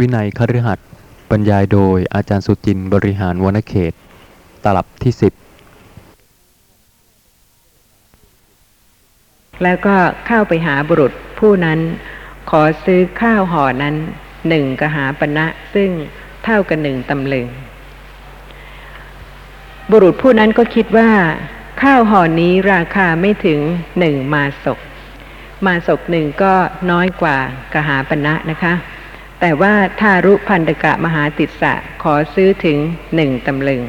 วินัยคฤหัสถ์บรรยายโดยอาจารย์สุจินต์บริหารวนเขต ตลับที่สิบแล้วก็เข้าไปหาบุรุษผู้นั้น ขอซื้อข้าวห่อนั้นหนึ่งกหาปณะซึ่งเท่ากับหนึ่งตำลึง บุรุษผู้นั้นก็คิดว่า ข้าวห่อนี้ราคาไม่ถึงหนึ่งมาศก มาศกหนึ่งก็น้อยกว่ากหาปณะนะคะ แต่ว่าทารุพันธกะมหาติสสะขอซื้อถึงหนึ่งตำลึง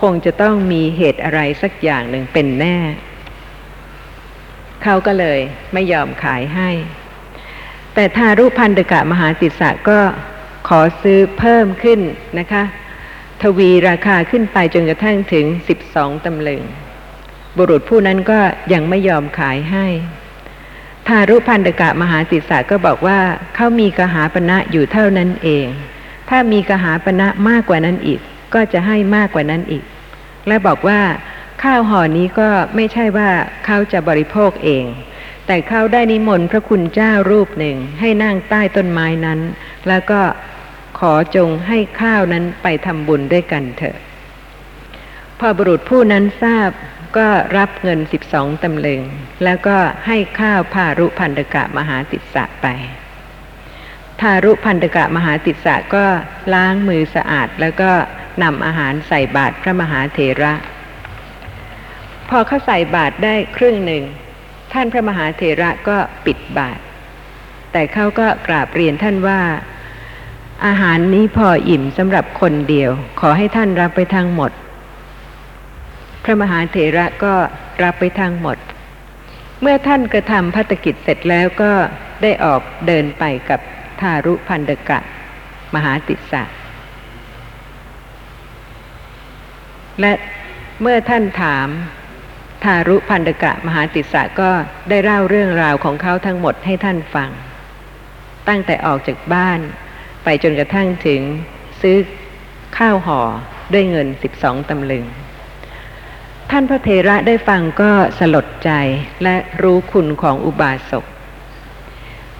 คงจะต้องมีเหตุอะไรสักอย่างหนึ่งเป็นแน่ เขาก็เลยไม่ยอมขายให้ แต่ทารุพันธกะมหาติสสะก็ขอซื้อเพิ่มขึ้นนะคะ ทวีราคาขึ้นไปจนกระทั่งถึงสิบสองตำลึง บุรุษผู้นั้นก็ยังไม่ยอมขายให้ ทารุพันธกะมหาติสสะก็บอกว่าเขามีกหาปณะอยู่เท่านั้นเอง ถ้ามีกหาปณะมากกว่านั้นอีก ก็จะให้มากกว่านั้นอีก และบอกว่าข้าวห่อนี้ก็ไม่ใช่ว่าเขาจะบริโภคเอง แต่เขาได้นิมนต์พระคุณเจ้ารูปหนึ่งให้นั่งใต้ต้นไม้นั้น แล้วก็ขอจงให้ข้าวนั้นไปทำบุญด้วยกันเถอะ พอบุรุษผู้นั้นทราบ ก็รับเงินสิบสองตำลึง แล้วก็ให้ข้าวพารุพันธกะมหาติสสะไปทารุพันธกะมหาติสสะก็ล้างมือสะอาด แล้วก็นำอาหารใส่บาตรพระมหาเถระ พอเขาใส่บาตรได้ครึ่งหนึ่ง ท่านพระมหาเถระก็ปิดบาตรแต่เขาก็กราบเรียนท่านว่าอาหารนี้พออิ่มสำหรับคนเดียว ขอให้ท่านรับไปทั้งหมด พระมหาเถระก็รับไปทั้งหมด เมื่อท่านกระทำพัฒกิจเสร็จแล้วก็ได้ออกเดินไปกับทารุพันธกะ มหาติสสะและเมื่อท่านถามทารุพันธกะมหาติสสะก็ได้เล่าเรื่องราวของเขาทั้งหมดให้ท่านฟัง ตั้งแต่ออกจากบ้านไปจนกระทั่งถึงซื้อข้าวห่อด้วยเงินสิบสองตำลึง ท่านพระเทระได้ฟังก็สลดใจและรู้คุณของอุบาสก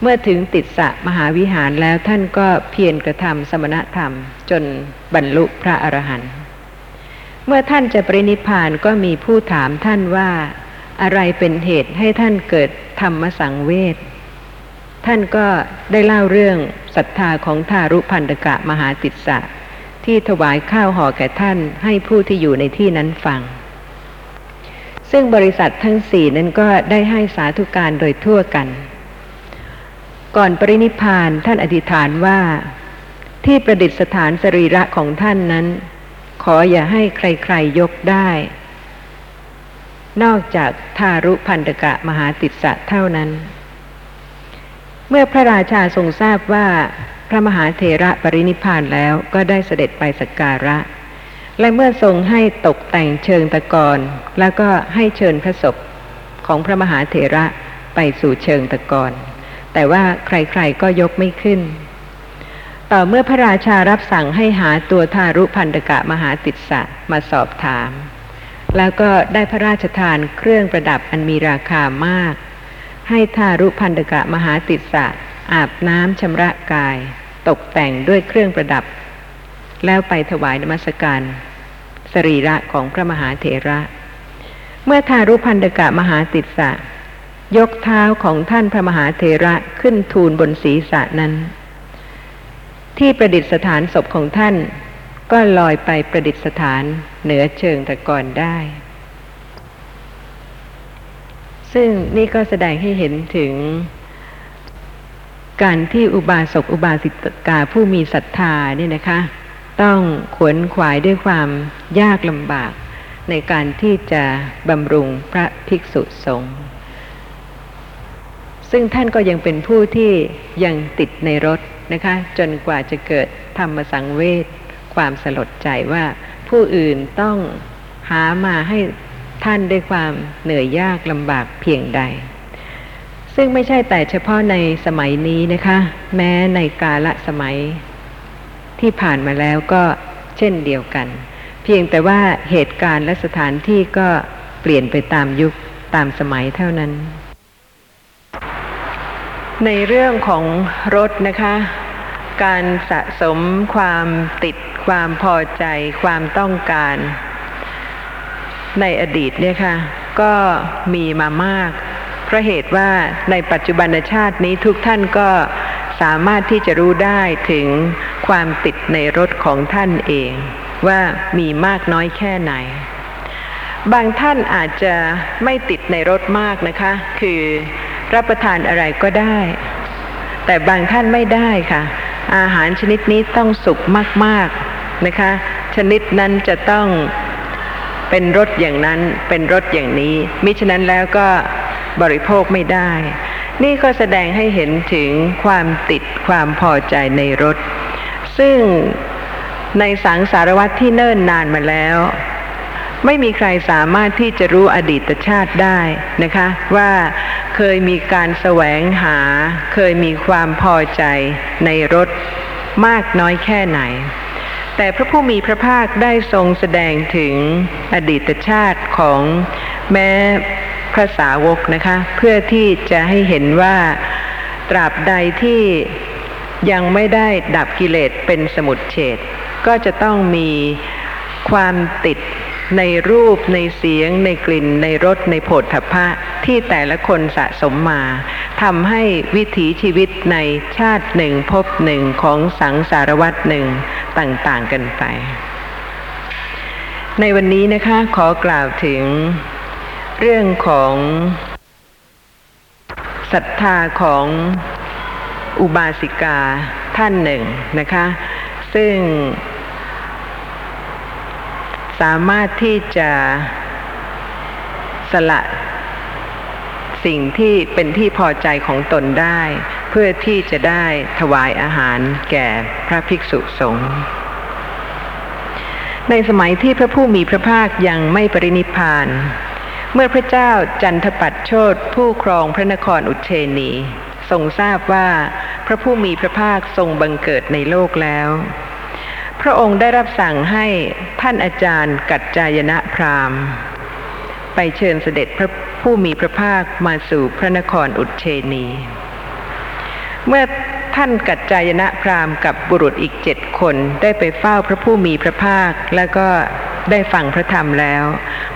เมื่อถึงติดสะมหาวิหารแล้วท่านก็เพียรกระทำสมณธรรม จนบรรลุพระอรหันต์ เมื่อท่านจะปรินิพานก็มีผู้ถามท่านว่าอะไรเป็นเหตุให้ท่านเกิดธรรมสังเวช ท่านก็ได้เล่าเรื่องศรัทธาของทารุพันธกะมหาติสสะที่ถวายข้าวห่อแก่ท่านให้ผู้ที่อยู่ในที่นั้นฟัง ซึ่งบริษัททั้งสี่นั้นก็ได้ให้สาธุการโดยทั่วกัน ก่อนปรินิพานท่านอธิษฐานว่า ที่ประดิษฐานสรีระของท่านนั้น ขออย่าให้ใครๆยกได้ นอกจากทารุพันธกะมหาติสะเท่านั้น เมื่อพระราชาทรงทราบว่าพระมหาเถระปรินิพานแล้วก็ได้เสด็จไปสักการะ และเมื่อทรงให้ตกแต่งเชิงตะกอนแล้วก็ให้เชิญพระศพของพระมหาเถระไปสู่เชิงตะกอนแต่ว่าใครๆก็ยกไม่ขึ้น ต่อเมื่อพระราชารับสั่งให้หาตัวทารุพันธกะมหาติสสะมาสอบถาม แล้วก็ได้พระราชทานเครื่องประดับอันมีราคามาก ให้ทารุพันธกะมหาติสสะอาบน้ำชำระกาย ตกแต่งด้วยเครื่องประดับ แล้วไปถวายนมัสการ สรีระของพระมหาเถระ เมื่อทารุพันธกะมหาติสสะยกเท้าของท่านพระมหาเถระขึ้นทูลบนศีรษะนั้น ที่ประดิษฐานศพของท่าน ก็ลอยไปประดิษฐานเหนือเชิงตะกอนได้ ซึ่งนี่ก็แสดงให้เห็นถึง การที่อุบาสกอุบาสิกาผู้มีศรัทธาเนี่ยนะคะ ต้องขวนขวายด้วยความยากลำบาก ในการที่จะบำรุงพระภิกษุสงฆ์ซึ่งท่านก็ยังเป็นผู้ที่ยังติดในรถนะคะ จนกว่าจะเกิดธรรมสังเวชความสลดใจว่าผู้อื่นต้องหามาให้ท่านด้วยความเหนื่อยยากลำบากเพียงใด ซึ่งไม่ใช่แต่เฉพาะในสมัยนี้นะคะ แม้ในกาละสมัย ที่ผ่านมาแล้วก็เช่นเดียวกัน เพียงแต่ว่าเหตุการณ์และสถานที่ก็เปลี่ยนไปตามยุคตามสมัยเท่านั้น ในเรื่องของรถนะคะ การสะสมความติดความพอใจความต้องการ ในอดีตเนี่ยค่ะ ก็มีมามาก เพราะเหตุว่าในปัจจุบันชาตินี้ทุกท่านก็ สามารถที่จะรู้ได้ถึงความติดในรถของท่านเอง ว่ามีมากน้อยแค่ไหน บางท่านอาจจะไม่ติดในรถมากนะคะ คือรับประทานอะไรก็ได้ แต่บางท่านไม่ได้ค่ะ อาหารชนิดนี้ต้องสุกมากๆนะคะ ชนิดนั้นจะต้องเป็นรสอย่างนั้นเป็นรสอย่างนี้ มิฉะนั้นแล้วก็บริโภคไม่ได้ นี่ก็แสดงให้เห็นถึงความติดความพอใจในรสซึ่งในสังสารวัตที่เนิ่นนานมาแล้ว ไม่มีใครสามารถที่จะรู้อดีตชาติได้นะคะ ว่าเคยมีการแสวงหา เคยมีความพอใจในรถมากน้อยแค่ไหน แต่พระผู้มีพระภาคได้ทรงแสดงถึงอดีตชาติของแม้ พระสาวกนะคะ เพื่อที่จะให้เห็นว่าตราบใดที่ยังไม่ได้ดับกิเลสเป็นสมุดเฉดก็จะต้องมีความติดในรูปในเสียง ในกลิ่น ในรสในโผฏฐัพพะที่แต่ละคนสะสมมาทำให้วิถีชีวิตในชาติหนึ่งพบหนึ่งของสังสารวัตรหนึ่งต่าง ๆ กันไป ในวันนี้นะคะขอกล่าวถึง เรื่องของศรัทธาของอุบาสิกาท่านหนึ่งนะคะ ซึ่งสามารถที่จะสละสิ่งที่เป็นที่พอใจของตนได้ เพื่อที่จะได้ถวายอาหารแก่พระภิกษุสงฆ์ในสมัยที่พระผู้มีพระภาคยังไม่ปรินิพพาน เมื่อพระเจ้าจันทปัตโชตผู้ครองพระนครอุเชนี ทรงทราบว่าพระผู้มีพระภาคทรงบังเกิดในโลกแล้ว พระองค์ได้รับสั่งให้ท่านอาจารย์กัจจายนะพราหมณ์ ไปเชิญเสด็จพระผู้มีพระภาคมาสู่พระนครอุเชนี เมื่อ ท่านกัจจายนะพราหมณ์กับบุรุษอีกเจ็ดคนได้ไปเฝ้าพระผู้มีพระภาค แล้วก็ได้ฟังพระธรรมแล้ว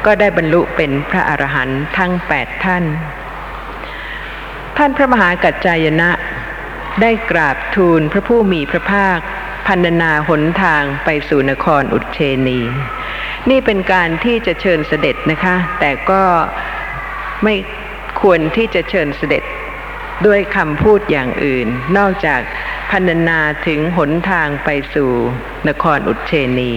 ก็ได้บรรลุเป็นพระอรหันต์ทั้งแปดท่าน ท่านพระมหากัจจายนะได้กราบทูลพระผู้มีพระภาค พันนาหนทางไปสู่นครอุเชนี นี่เป็นการที่จะเชิญเสด็จนะคะ แต่ก็ไม่ควรที่จะเชิญเสด็จ ด้วยคำพูดอย่างอื่น นอกจากพันนาถึงหนทางไปสู่นครอุเชนี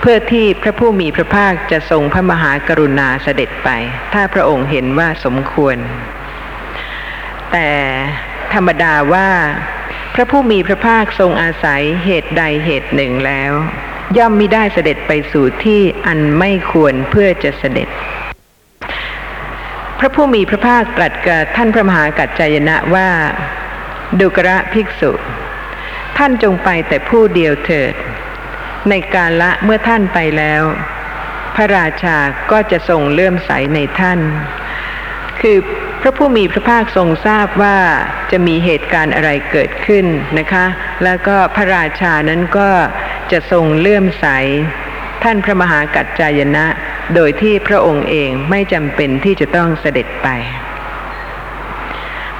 เพื่อที่พระผู้มีพระภาคจะทรงพระมหากรุณาเสด็จไป ถ้าพระองค์เห็นว่าสมควร แต่ธรรมดาว่า พระผู้มีพระภาคทรงอาศัยเหตุใดเหตุหนึ่งแล้ว ย่อมมิได้เสด็จไปสู่ที่อันไม่ควรเพื่อจะเสด็จ ระผู้มีพระภาคตรัสกับท่านพระมหากัจจายนะว่า ดุกระภิกษุ ท่านจงไปแต่ผู้เดียวเถิด ในกาละเมื่อท่านไปแล้ว พระราชาก็จะทรงเลื่อมใสในท่าน คือพระผู้มีพระภาคทรงทราบว่าจะมีเหตุการณ์อะไรเกิดขึ้นนะคะ แล้วก็พระราชานั้นก็จะทรงเลื่อมใส ท่านพระมหากัจจายนะ โดยที่พระองค์เองไม่จำเป็นที่จะต้องเสด็จไป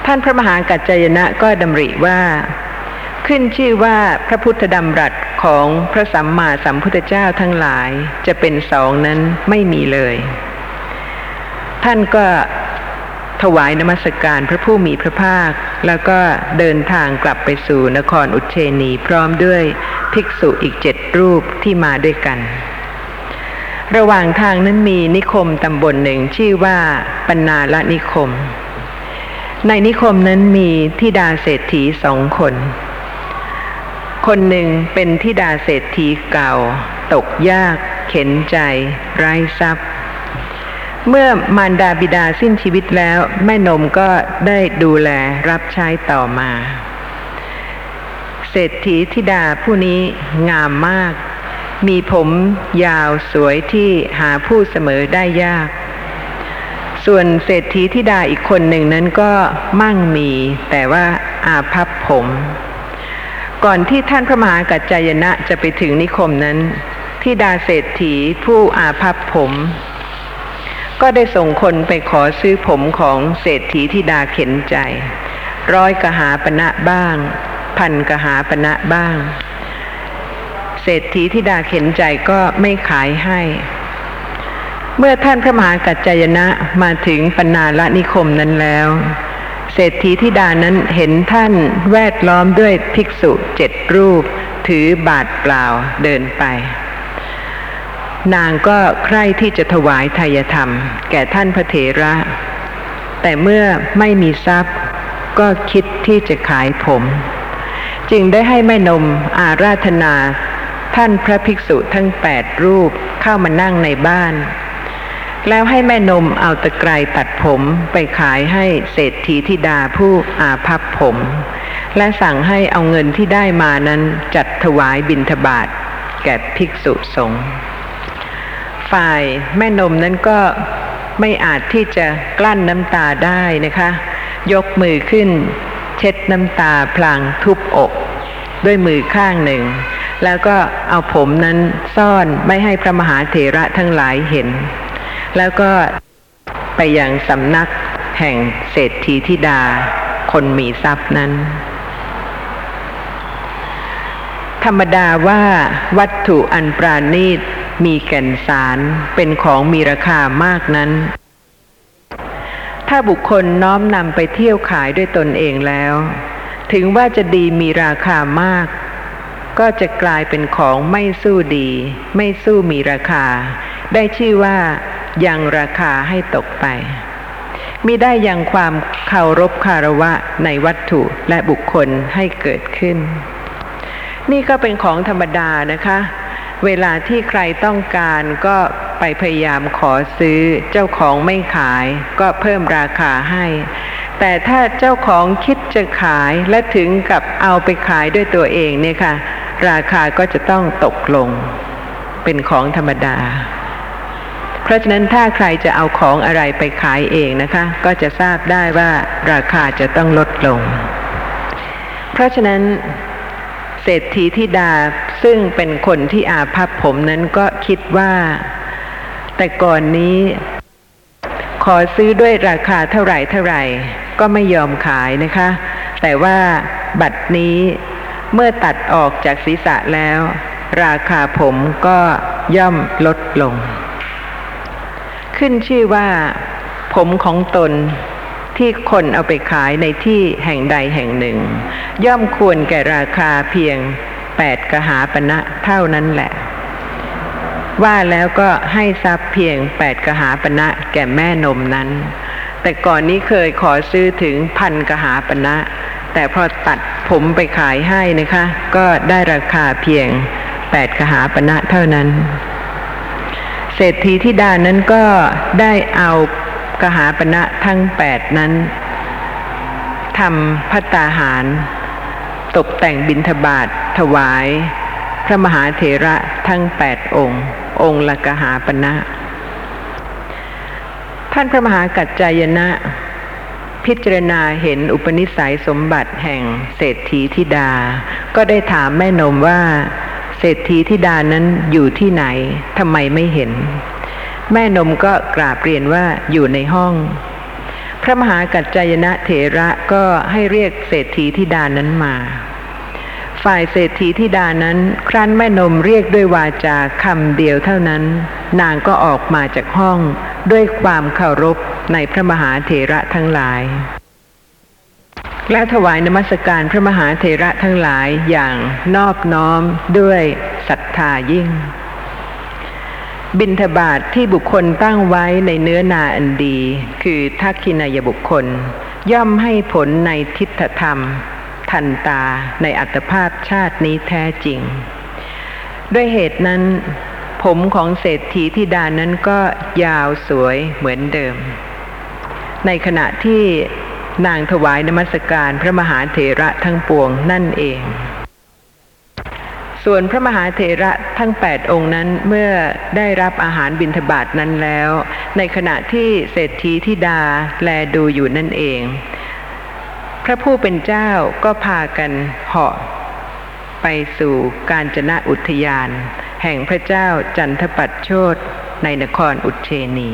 ท่านพระมหากัจจายนะก็ดำริว่า ขึ้นชื่อว่าพระพุทธดำรัสของพระสัมมาสัมพุทธเจ้าทั้งหลายจะเป็นสองนั้นไม่มีเลย ท่านก็ถวายนมัสการพระผู้มีพระภาค แล้วก็เดินทางกลับไปสู่นครอุเชนีพร้อมด้วยภิกษุอีกเจ็ดรูปที่มาด้วยกัน ระหว่างทางนั้นมีนิคมตำบลหนึ่งชื่อว่าปันนาละนิคม ในนิคมนั้นมีทิดาเศรษฐีสองคน คนหนึ่งเป็นทิดาเศรษฐีเก่า ตกยาก เข็นใจ ไร้ทรัพย์ เมื่อมารดาบิดาสิ้นชีวิตแล้ว แม่นมก็ได้ดูแลรับใช้ต่อมา เศรษฐีธิดาผู้นี้งามมาก มีผมยาวสวยที่หาผู้เสมอได้ยาก ส่วนเศรษฐีธิดาอีกคนหนึ่งนั้นก็มั่งมี แต่ว่าอาภัพผม ก่อนที่ท่านพระมหากัจจายนะจะไปถึงนิคมนั้นที่ดาเศรษฐีผู้อาภัพผม ก็ได้ส่งคนไปขอซื้อผมของเศรษฐีที่ดาเข็นใจ ร้อยกหาปณะบ้าง พันกหาปณะบ้าง เศรษฐีที่ดาเข็นใจก็ไม่ขายให้ เมื่อท่านพระมหากัจจายนะมาถึงปนาละนิคมนั้นแล้ว เศรษฐีธิดานั้นเห็นท่านแวดล้อมด้วยภิกษุเจ็ดรูป ถือบาทเปล่าเดินไป นางก็ใคร่ที่จะถวายทายธรรม แก่ท่านพระเถระ แต่เมื่อไม่มีทรัพย์ก็คิดที่จะขายผม จึงได้ให้แม่นมอาราธนา ท่านพระภิกษุทั้งแปดรูปเข้ามานั่งในบ้าน แล้วให้แม่นมเอาตะไคร่ตัดผมไปขายให้เศรษฐีธิดาผู้อาภัพผม และสั่งให้เอาเงินที่ได้มานั้นจัดถวายบิณฑบาตแก่ภิกษุสงฆ์ฝ่ายแม่นมนั้นก็ไม่อาจที่จะกลั้นน้ำตาได้นะคะ ยกมือขึ้น เช็ดน้ำตาพลางทุบอก ด้วยมือข้างหนึ่ง แล้วก็เอาผมนั้นซ่อนไม่ให้พระมหาเถระทั้งหลายเห็น แล้วก็ไปยังสำนักแห่งเศรษฐีธิดา คนมีทรัพย์นั้น ธรรมดาว่าวัตถุอันปราณีตมีแก่นสารเป็นของมีราคามากนั้น ถ้าบุคคลน้อมนำไปเที่ยวขายด้วยตนเองแล้ว ถึงว่าจะดีมีราคามาก ก็จะกลายเป็นของไม่สู้ดี ไม่สู้มีราคา ได้ชื่อว่ายังราคาให้ตกไปมิได้ยังความเคารพคารวะในวัตถุและบุคคลให้เกิดขึ้น นี่ก็เป็นของธรรมดานะคะ เวลาที่ใครต้องการก็ไปพยายามขอซื้อ เจ้าของไม่ขายก็เพิ่มราคาให้ แต่ถ้าเจ้าของคิดจะขายและถึงกับเอาไปขายด้วยตัวเองเนี่ยค่ะ ราคาก็จะต้องตกลงเป็นของธรรมดา เพราะฉะนั้นถ้าใครจะเอาของอะไรไปขายเองนะคะ ก็จะทราบได้ว่าราคาจะต้องลดลง เพราะฉะนั้นเศรษฐีธิดาซึ่งเป็นคนที่อาภัพผมนั้นก็คิดว่า แต่ก่อนนี้ ขอซื้อด้วยราคาเท่าไหร่เท่าไหร่ ก็ไม่ยอมขายนะคะ แต่ว่าบัตรนี้ เมื่อตัดออกจากศีรษะแล้ว ราคาผมก็ย่อมลดลง ขึ้นชื่อว่า ผมของตนที่คนเอาไปขายในที่แห่งใดแห่งหนึ่ง ย่อมควรแก่ราคาเพียงแปดกหาปณะเท่านั้นแหละ ว่าแล้วก็ให้ทรัพย์เพียงแปดกหาปณะแก่แม่นมนั้น แต่ก่อนนี้เคยขอซื้อถึงพันกหาปณะแต่พอตัด ผมไปขายให้นะคะ ก็ได้ราคาเพียงแปดกหาปณะเท่านั้น เศรษฐีที่ดานั้นก็ได้เอากหาปณะทั้งแปดนั้นทำพัตตาหาร ตกแต่งบิณฑบาตถวาย พระมหาเถระทั้งแปดองค์ องค์ละกหาปณะท่านพระมหากัจจายนะ พิจารณาเห็นอุปนิสัยสมบัติแห่งเศรษฐีธิดา ก็ได้ถามแม่นมว่า เศรษฐีธิดานั้นอยู่ที่ไหนทำไมไม่เห็น แม่นมก็กราบเรียนว่าอยู่ในห้อง พระมหากัจจายนะเถระก็ให้เรียกเศรษฐีธิดานั้นมา ฝ่ายเศรษฐีธิดานั้น ครั้นแม่นมเรียกด้วยวาจาคำเดียวเท่านั้น นางก็ออกมาจากห้องด้วยความเคารพ ในพระมหาเถระทั้งหลาย และถวายนมัสการพระมหาเถระทั้งหลายอย่างนอบน้อมด้วยศรัทธายิ่ง บิณฑบาตทที่บุคคลตั้งไว้ในเนื้อนาอันดี คือทักขินายบุคคล ย่อมให้ผลในทิฏฐธรรม ทันตาในอัตภาพชาตินี้แท้จริง ด้วยเหตุนั้นผมของเศรษฐีธิดานั้นก็ยาวสวยเหมือนเดิม ในขณะที่นางถวายนมัสการพระมหาเถระทั้งปวงนั่นเอง ส่วนพระมหาเถระทั้งแปดองค์นั้นเมื่อได้รับอาหารบิณฑบาตนั้นแล้ว ในขณะที่เศรษฐีธิดาแลดูอยู่นั่นเอง พระผู้เป็นเจ้าก็พากันเหาะไปสู่การจนะอุทยาน แห่งพระเจ้าจันทปัตโชตในนครอุเชนี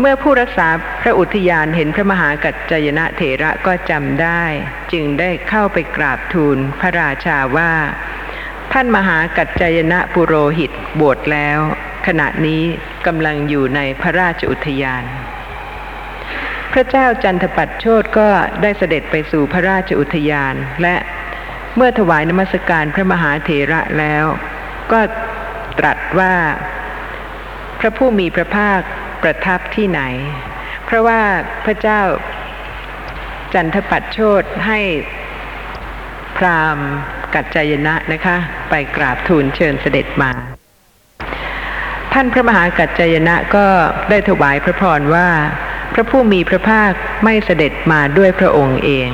เมื่อผู้รักษาพระอุทยานเห็นพระมหากัจจยนะเถระก็จำได้ จึงได้เข้าไปกราบทูลพระราชาว่า ท่านมหากัจจยนะปุโรหิตบวชแล้ว ขณะนี้กำลังอยู่ในพระราชอุทยาน พระเจ้าจันทปัตโชตก็ได้เสด็จไปสู่พระราชอุทยาน และเมื่อถวายนมัสการพระมหาเถระแล้ว ก็ตรัสว่า พระผู้มีพระภาค ประทับที่ไหน เพราะว่าพระเจ้าจันทปัตโชตให้พราหมณ์กัจจายนะนะคะ ไปกราบทูลเชิญเสด็จมา ท่านพระมหากัจจายนะก็ได้ถวายพระพรว่า พระผู้มีพระภาคไม่เสด็จมาด้วยพระองค์เอง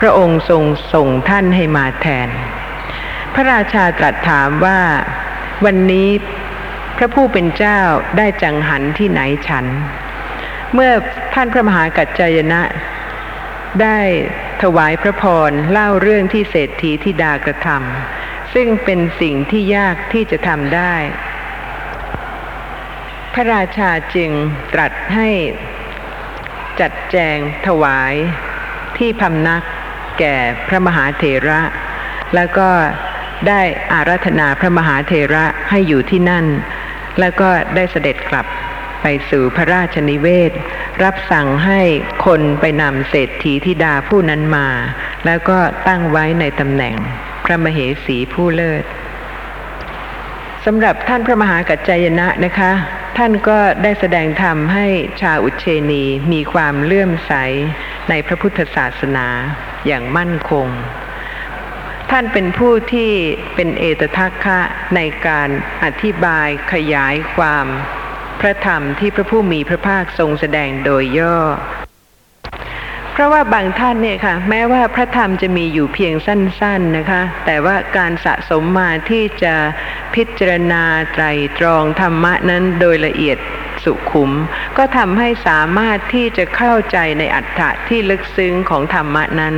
พระองค์ทรงส่งท่านให้มาแทน พระราชาตรัสถามว่า วันนี้ พระผู้เป็นเจ้าได้จังหันที่ไหนฉัน เมื่อท่านพระมหากัจจายนะ ได้ถวายพระพรเล่าเรื่องที่เศรษฐีธิดากระทำซึ่งเป็นสิ่งที่ยากที่จะทำได้ พระราชาจึงตรัสให้จัดแจงถวายที่พำนักแก่พระมหาเถระ แล้วก็ได้อาราธนาพระมหาเถระให้อยู่ที่นั่น แล้วก็ได้เสด็จกลับไปสู่พระราชนิเวศ รับสั่งให้คนไปนำเศรษฐีธิดาผู้นั้นมา แล้วก็ตั้งไว้ในตำแหน่งพระมเหสีผู้เลิศสำหรับท่านพระมหากัจจายนะนะคะ ท่านก็ได้แสดงธรรมให้ชาวอุเชนีมีความเลื่อมใสในพระพุทธศาสนาอย่างมั่นคง ท่านเป็นผู้ที่เป็นเอตทัคคะในการอธิบายขยายความ พระธรรมที่พระผู้มีพระภาคทรงแสดงโดยย่อ เพราะว่าบางท่านเนี่ยค่ะ แม้ว่าพระธรรมจะมีอยู่เพียงสั้น ๆนะคะ แต่ว่าการสะสมมาที่จะพิจารณาไตรตรองธรรมะนั้นโดยละเอียด สุขุม ก็ทำให้สามารถที่จะเข้าใจในอัฏฐะที่ลึกซึ้งของธรรมะนั้น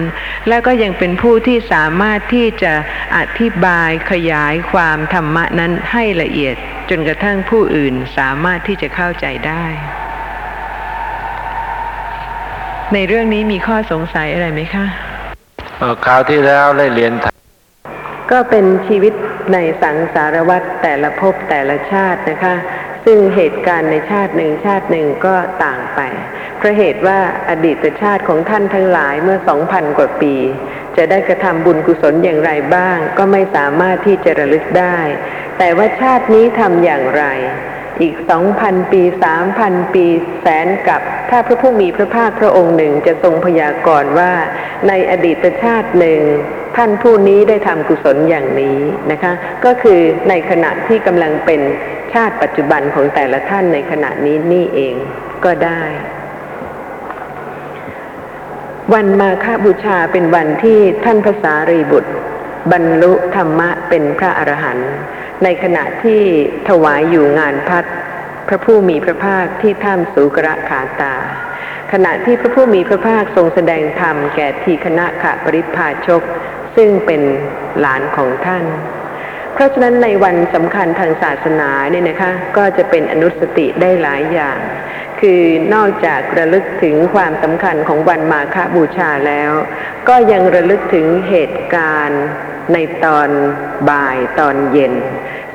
และก็ยังเป็นผู้ที่สามารถที่จะอธิบายขยายความธรรมะนั้นให้ละเอียด จนกระทั่งผู้อื่นสามารถที่จะเข้าใจได้ ในเรื่องนี้มีข้อสงสัยอะไรไหมคะเอ่อคราวที่แล้วได้เรียนถามก็เป็นชีวิตในสังสารวัฏแต่ละภพแต่ละชาตินะคะ ซึ่งเหตุการณ์ในชาติหนึ่งชาติหนึ่งก็ต่างไป เพราะเหตุว่าอดีตชาติของท่านทั้งหลายเมื่อสองพันกว่าปี จะได้กระทำบุญกุศลอย่างไรบ้าง ก็ไม่สามารถที่จะระลึกได้ แต่ว่าชาตินี้ทำอย่างไร อีกสองพันปีสามพันปีแสนกับ ถ้าพระผู้มีพระภาคพระองค์หนึ่งจะทรงพยากรณ์ว่า ในอดีตชาติหนึ่งท่านผู้นี้ได้ทำกุศลอย่างนี้นะคะ ก็คือในขณะที่กำลังเป็น ชาติปัจจุบันของแต่ละท่านในขณะนี้นี่เองก็ได้ วันมาฆบูชาเป็นวันที่ท่านพระสารีบุตร บรรลุธรรมะเป็นพระอรหันต์ในขณะที่ถวายอยู่งานพัดพระผู้มีพระภาคที่ถ้ำสุกระขาตา ขณะที่พระผู้มีพระภาคทรงแสดงธรรมแก่ทีคณะขะปริพาชก ซึ่งเป็นหลานของท่าน เพราะฉะนั้นในวันสำคัญทางศาสนาเนี่ยนะคะ ก็จะเป็นอนุสติได้หลายอย่าง คือนอกจากระลึกถึงความสำคัญของวันมาฆบูชาแล้ว ก็ยังระลึกถึงเหตุการณ์ในตอนบ่ายตอนเย็น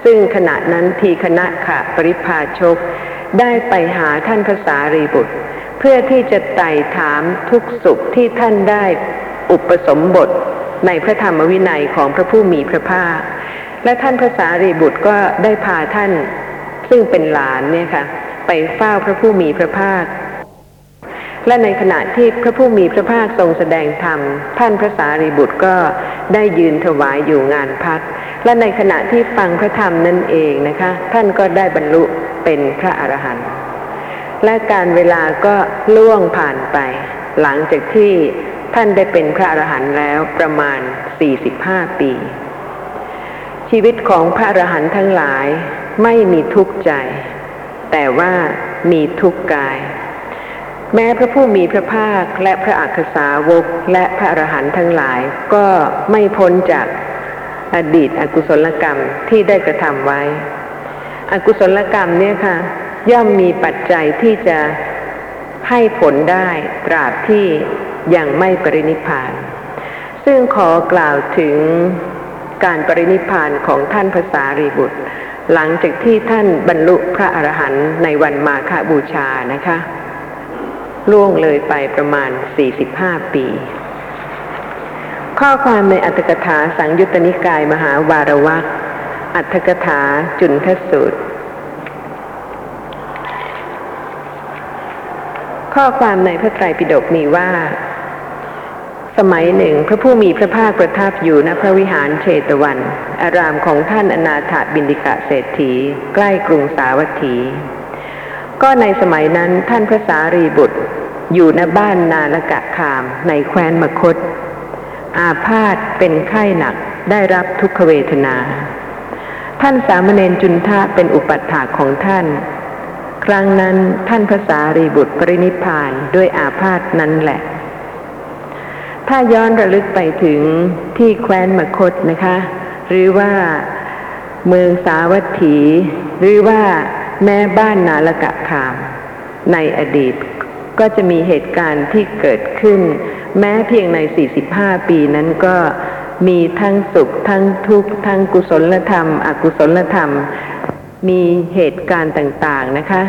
ซึ่งขณะนั้นทีคณะขะปริพาชก ได้ไปหาท่านพระสารีบุตร เพื่อที่จะไต่ถามทุกสุขที่ท่านได้อุปสมบทในพระธรรมวินัยของพระผู้มีพระภาค และท่านพระสารีบุตรก็ได้พาท่านซึ่งเป็นหลานเนี่ยค่ะ ไปเฝ้าพระผู้มีพระภาค และในขณะที่พระผู้มีพระภาคทรงแสดงธรรม ท่านพระสารีบุตรก็ได้ยืนถวายอยู่งานพัดและในขณะที่ฟังพระธรรมนั่นเองนะคะ ท่านก็ได้บรรลุเป็นพระอรหันต์และการเวลาก็ล่วงผ่านไป หลังจากที่ท่านได้เป็นพระอรหันต์แล้วประมาณ 45 ปี ชีวิตของพระอรหันต์ทั้งหลายไม่มีทุกข์ใจ แต่ว่ามีทุกข์กาย แม้พระผู้มีพระภาคและพระอักษาวกและพระอรหันต์ทั้งหลายก็ไม่พ้นจากอดีตอกุศลกรรมที่ได้กระทำไว้ อกุศลกรรมเนี่ยค่ะ ย่อมมีปัจจัยที่จะให้ผลได้ตราบที่ยังไม่ปรินิพพาน ซึ่งขอกล่าวถึง การปรินิพานของท่านภาษารีบุตร หลังจากที่ท่านบรรลุพระอรหันต์ในวันมาฆบูชานะคะ ล่วงเลยไปประมาณ 45 ปี ข้อความในอัตถกถาสังยุตตนิกายมหาวารวักอัตถกถาจุนทสูตร ข้อความในพระไตรปิฎกมีว่า มัยหนึ่งพระผู้มีพระภาคประทับอยู่ณพระวิหารเชตวัน อารามของท่านอนาถบินดิกะเศรษฐี ใกล้กรุงสาวัตถี ก็ในสมัยนั้นท่านพระสารีบุตร อยู่ณบ้านนาลกะคามในแคว้นมคต อาพาธเป็นไข้หนักได้รับทุกขเวทนา ท่านสามเณรจุนทะเป็นอุปัฏฐากของท่าน ครั้งนั้นท่านพระสารีบุตรปรินิพานด้วยอาพาธนั้นแหละ ถ้าย้อนระลึกไปถึงที่แคว้นมคตนะคะ หรือว่าเมืองสาวัตถี หรือว่าแม่บ้านนาลกะคาม ในอดีตก็จะมีเหตุการณ์ที่เกิดขึ้น แม้เพียงใน 45 ปีนั้นก็มีทั้งสุขทั้งทุกข์ทั้งกุศลธรรม อกุศลธรรม มีเหตุการณ์ต่างๆนะคะ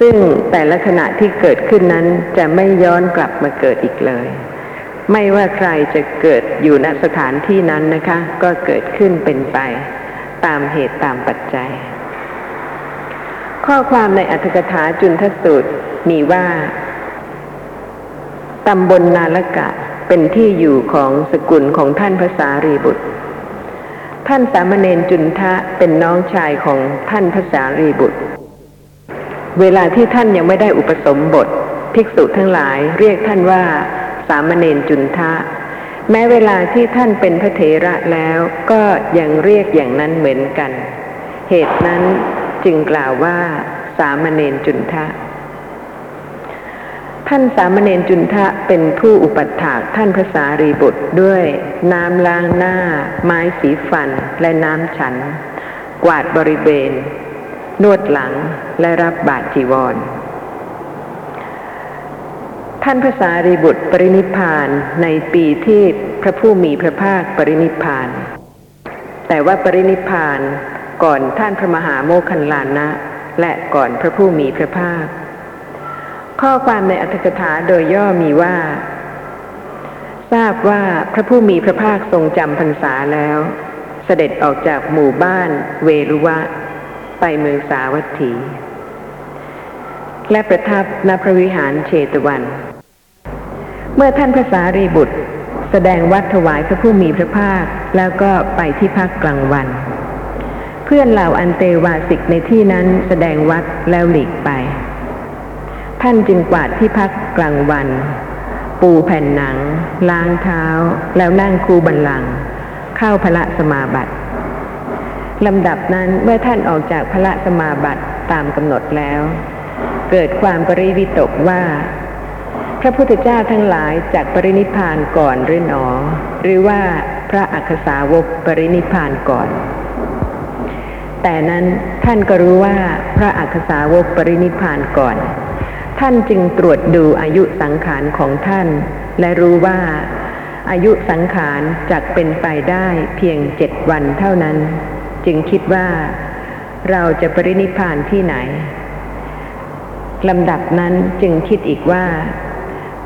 ซึ่งแต่ละขณะที่เกิดขึ้นนั้นจะไม่ย้อนกลับมาเกิดอีกเลย ไม่ว่าใครจะเกิดอยู่ณสถานที่นั้นนะคะ ก็เกิดขึ้นเป็นไป ตามเหตุตามปัจจัย ข้อความในอัตถกถาจุนทสูตรมีว่าตำบลนาลกะเป็นที่อยู่ของสกุลของท่านพระสารีบุตร ท่านสามเณรจุนทะเป็นน้องชายของท่านพระสารีบุตร เวลาที่ท่านยังไม่ได้อุปสมบท ภิกษุทั้งหลายเรียกท่านว่า สามเณรจุนทะ แม้เวลาที่ท่านเป็นพระเถระแล้วก็ยังเรียกอย่างนั้นเหมือนกัน เหตุนั้นจึงกล่าวว่าสามเณรจุนทะ ท่านสามเณรจุนทะเป็นผู้อุปัฏฐากท่านพระสารีบุตรด้วย น้ำล้างหน้า ไม้สีฟันและน้ำฉัน กวาดบริเวณนวดหลังและรับบาตรจีวร ท่านพระสารีบุตรปรินิพานในปีที่พระผู้มีพระภาคปรินิพาน แต่ว่าปรินิพานก่อนท่านพระมหาโมคคันลานะ และก่อนพระผู้มีพระภาค ข้อความในอัตถกถาโดยย่อมีว่า ทราบว่าพระผู้มีพระภาคทรงจำพรรษาแล้ว เสด็จออกจากหมู่บ้านเวรุวะ ไปเมืองสาวัตถีและประทับณพระวิหารเชตวัน เมื่อท่านพระสารีบุตร แสดงวัดถวายพระผู้มีพระภาคแล้วก็ไปที่พักกลางวัน เพื่อนเหล่าอันเตวาสิกในที่นั้นแสดงวัดแล้วหลีกไป ท่านจึงกวาดที่พักกลางวัน ปูแผ่นหนัง ล้างเท้า แล้วนั่งคูบันลัง เข้าพระสมาบัติลำดับนั้นเมื่อท่านออกจากพระสมาบัติตามกำหนดแล้ว เกิดความปริวิตกว่า ระพุทธเจ้าทั้งหลายจากปรินิพานก่อนหรือหนอ หรือว่าพระอักษาวกปรินิพานก่อน แต่นั้นท่านก็รู้ว่าพระอักษาวกปรินิพานก่อน ท่านจึงตรวจดูอายุสังขารของท่าน และรู้ว่าอายุสังขารจักเป็นไปได้เพียงเจ็ดวันเท่านั้น จึงคิดว่าเราจะปรินิพานที่ไหนลำดับนั้นจึงคิดอีกว่า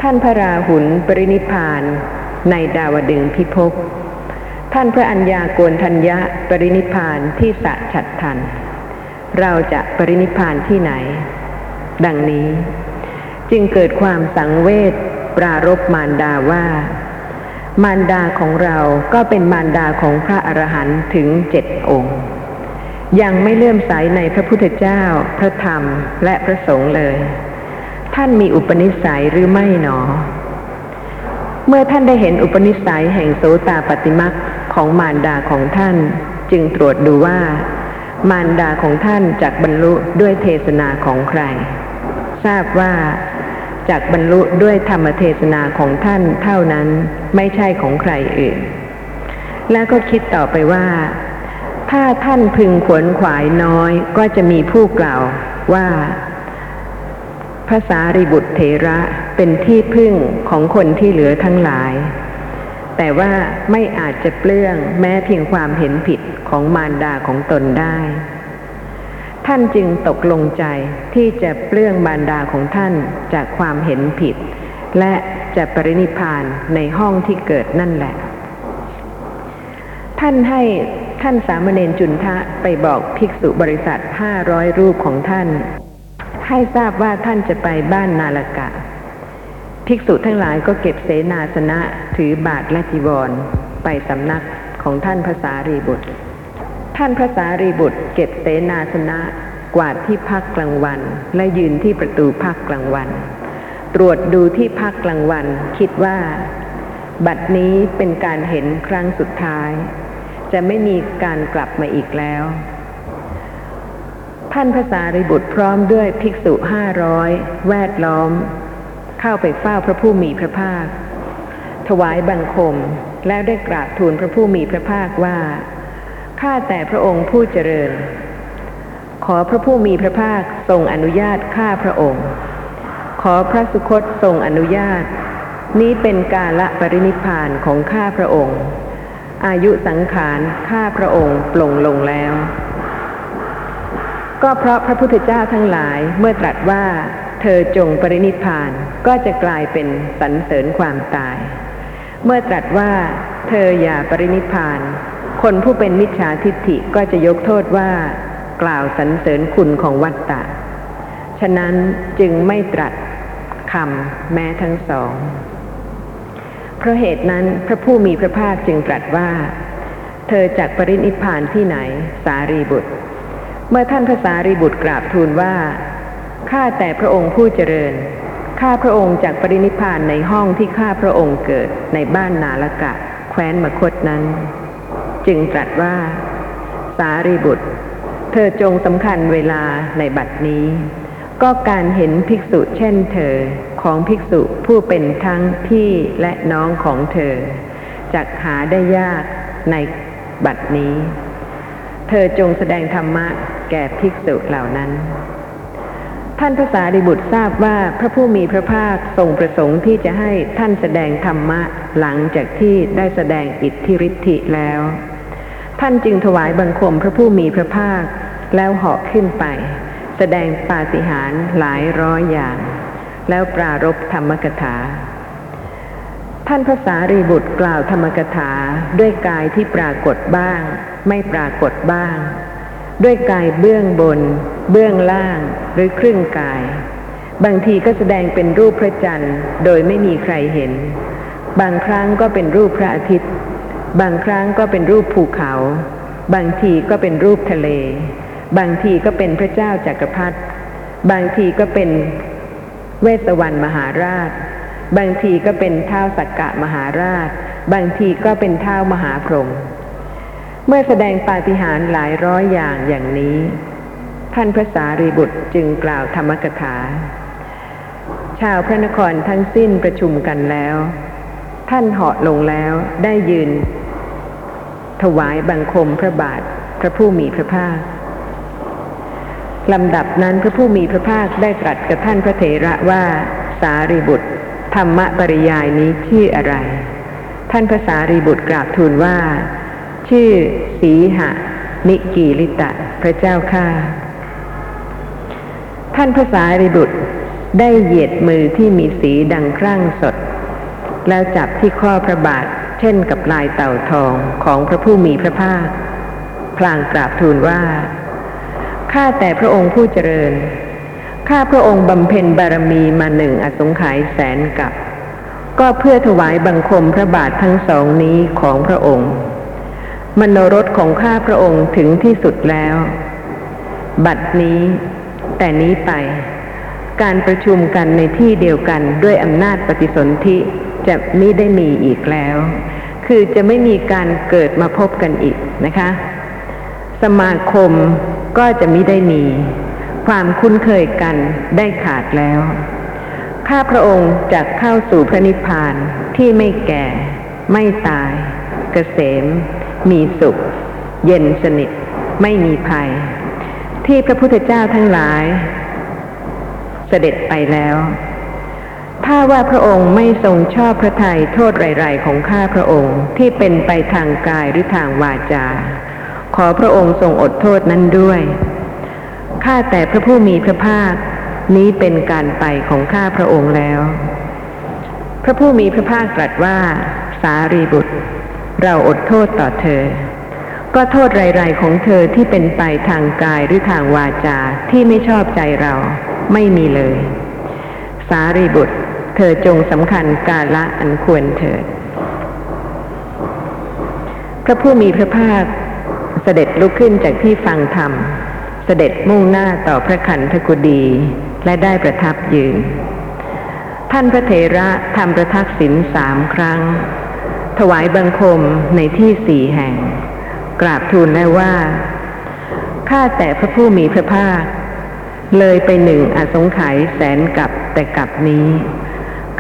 ท่านพระราหุลปรินิพานในดาวดึงพิภพ ท่านพระอัญญาโกนทัญญะปรินิพานที่สะฉัดทัน เราจะปรินิพพานที่ไหน ดังนี้ จึงเกิดความสังเวชปรารบมารดาว่า มารดาของเราก็เป็นมารดาของพระอรหันต์ถึงเจ็ดองค์ ยังไม่เลื่อมใสในพระพุทธเจ้า พระธรรมและพระสงฆ์เลย ท่านมีอุปนิสัยหรือไม่หนอ เมื่อท่านได้เห็นอุปนิสัยแห่งโสตาปฏิมักของมารดาของท่าน จึงตรวจดูว่า มารดาของท่านจากบรรลุด้วยเทศนาของใคร ทราบว่าจากบรรลุด้วยธรรมเทศนาของท่านเท่านั้นไม่ใช่ของใครอื่น แล้วก็คิดต่อไปว่า ถ้าท่านพึงขวนขวายน้อยก็จะมีผู้กล่าวว่า ภาษาริบุตรเถระเป็นที่พึ่งของคนที่เหลือทั้งหลาย แต่ว่าไม่อาจจะเปลื้องแม้เพียงความเห็นผิดของมารดาของตนได้ ท่านจึงตกลงใจที่จะเปลื้องมารดาของท่านจากความเห็นผิด และจะปรินิพพานในห้องที่เกิดนั่นแหละ ท่านให้ท่านสามเณรจุนทะไปบอกภิกษุบริษัทห้าร้อยรูปของท่าน ให้ทราบว่าท่านจะไปบ้านนาลกะ ภิกษุทั้งหลายก็เก็บเสนาสนะถือบาทและจีวร ไปสำนักของท่านภาษารีบุตร ท่านภาษารีบุตร เก็บเสนาสนะกวาดที่พักกลางวัน และยืนที่ประตูพักกลางวัน ตรวจดูที่พักกลางวัน คิดว่า บัดนี้เป็นการเห็นครั้งสุดท้าย จะไม่มีการกลับมาอีกแล้ว ท่านภาษาริบุตรพร้อมด้วยภิกษุห้าร้อยแวดล้อม เข้าไปเฝ้าพระผู้มีพระภาค ถวายบังคมแล้วได้กราบทูลพระผู้มีพระภาคว่า ข้าแต่พระองค์ผู้เจริญ ขอพระผู้มีพระภาคทรงอนุญาตข้าพระองค์ ขอพระสุคตทรงอนุญาต นี้เป็นกาละปรินิพานของข้าพระองค์ อายุสังขารข้าพระองค์ปลงลงแล้ว ก็เพราะพระพุทธเจ้าทั้งหลายเมื่อตรัสว่า เธอจงปรินิพานก็จะกลายเป็นสรรเสริญความตาย เมื่อตรัสว่า เธออย่าปรินิพาน คนผู้เป็นมิจฉาทิฏฐิก็จะยกโทษว่า กล่าวสรรเสริญคุณของวัตตะ ฉะนั้นจึงไม่ตรัสคำแม้ทั้งสอง เพราะเหตุนั้นพระผู้มีพระภาคจึงตรัสว่า เธอจากปรินิพพานที่ไหน สารีบุตร เมื่อท่านพระสารีบุตรกราบทูลว่า ข้าแต่พระองค์ผู้เจริญ ข้าพระองค์จากปรินิพพานในห้องที่ข้าพระองค์เกิดในบ้านนาลกะ แคว้นมคตนั้น จึงตรัสว่า สารีบุตร เธอจงสำคัญเวลาในบัดนี้ ก็การเห็นภิกษุเช่นเธอของภิกษุผู้เป็นทั้งพี่และน้องของเธอจักหาได้ยากในบัดนี้ เธอจงแสดงธรรมะ แก่ภิกษุเหล่านั้น ท่านพระสารีบุตรทราบว่าพระผู้มีพระภาคทรงประสงค์ที่จะให้ท่านแสดงธรรมะหลังจากที่ได้แสดงอิทธิฤทธิแล้ว ท่านจึงถวายบังคมพระผู้มีพระภาคแล้วเหาะขึ้นไป แสดงปาฏิหาริย์หลายร้อยอย่าง แล้วปรารบธรรมกถาท่านพระสารีบุตรกล่าวธรรมกถาด้วยกายที่ปรากฏบ้าง ไม่ปรากฏบ้าง ด้วยกายเบื้องบน เบื้องล่างหรือครึ่งกาย บางทีก็แสดงเป็นรูปพระจันทร์ โดยไม่มีใครเห็น บางครั้งก็เป็นรูปพระอาทิตย์ บางครั้งก็เป็นรูปภูเขา บางทีก็เป็นรูปทะเล บางทีก็เป็นพระเจ้าจากักรพรรดิบางทีก็เป็นเวสสวรรณมหาราช บางทีก็เป็นเท้าสักกะมหาราช บางทีก็เป็นเท้ามหาพรหม เมื่อแสดงปาฏิหาริย์หลายร้อยอย่างอย่างนี้ ท่านพระสารีบุตรจึงกล่าวธรรมกถา ชาวพระนครทั้งสิ้นประชุมกันแล้ว ท่านเหาะลงแล้วได้ยืน ถวายบังคมพระบาทพระผู้มีพระภาคลำดับนั้นพระผู้มีพระภาคได้ตรัสกับท่านพระเถระว่าสารีบุตร ธรรมปริยายนี้ชื่ออะไร ท่านพระสารีบุตรกราบทูลว่า ชื่อสีหะ นิกีลิตะ พระเจ้าข้าท่านพระสารีบุตรได้เหยียดมือที่มีสีดังครั่งสด แล้วจับที่ข้อพระบาทเช่นกับลายเต่าทองของพระผู้มีพระภาค พลางกราบทูลว่า ข้าแต่พระองค์ผู้เจริญ ข้าพระองค์บำเพ็ญบารมีมาหนึ่งอสงไขยแสนกับ ก็เพื่อถวายบังคมพระบาททั้งสองนี้ของพระองค์ มโนรสของข้าพระองค์ถึงที่สุดแล้ว บัดนี้ แต่นี้ไป การประชุมกันในที่เดียวกันด้วยอำนาจปฏิสนธิจะไม่ได้มีอีกแล้ว คือจะไม่มีการเกิดมาพบกันอีกนะคะ สมาคมก็จะไม่ได้มี ความคุ้นเคยกันได้ขาดแล้ว ข้าพระองค์จะเข้าสู่พระนิพพานที่ไม่แก่ ไม่ตาย เกษม มีสุข เย็นสนิท ไม่มีภัย ที่พระพุทธเจ้าทั้งหลาย เสด็จไปแล้ว ถ้าว่าพระองค์ไม่ทรงชอบพระทัยโทษไรๆของข้าพระองค์ที่เป็นไปทางกายหรือทางวาจา ขอพระองค์ทรงอดโทษนั้นด้วยข้าแต่พระผู้มีพระภาคนี้เป็นการไปของข้าพระองค์แล้ว พระผู้มีพระภาคตรัสว่า สารีบุตร เราอดโทษต่อเธอ ก็โทษไรๆของเธอที่เป็นไปทางกายหรือทางวาจาที่ไม่ชอบใจเราไม่มีเลย สารีบุตร เธอจงสำคัญกาละอันควรเถิด พระผู้มีพระภาคเสด็จลุกขึ้นจากที่ฟังธรรม เสด็จมุ่งหน้าต่อพระขันธกุดีและได้ประทับยืน ท่านพระเถระทำประทักษิณสามครั้ง ถวายบังคมในที่สี่แห่ง กราบทูลแล้วว่า ข้าแต่พระผู้มีพระภาค เลยไปหนึ่งอสงไขยแสนกับแต่กับนี้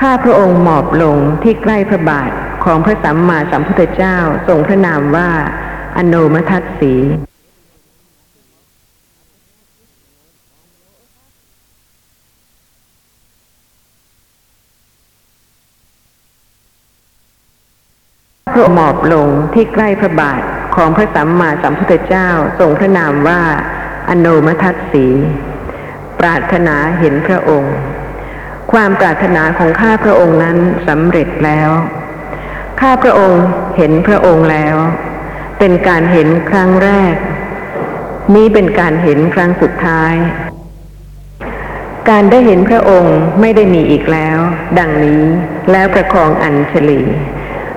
ข้าพระองค์หมอบลงที่ใกล้พระบาทของพระสัมมาสัมพุทธเจ้าทรงพระนามว่า อโนมทัตสี ระองค์หมอบลงที่ใกล้พระบาทของพระสัมมาสัมพุทธเจ้าทรงพระนามว่า อโนมทัตสี ปรารถนาเห็นพระองค์ ความปรารถนาของข้าพระองค์นั้นสำเร็จแล้ว ข้าพระองค์เห็นพระองค์แล้ว เป็นการเห็นครั้งแรก นี้เป็นการเห็นครั้งสุดท้าย การได้เห็นพระองค์ไม่ได้มีอีกแล้ว ดังนี้แล้วประคองอัญชลี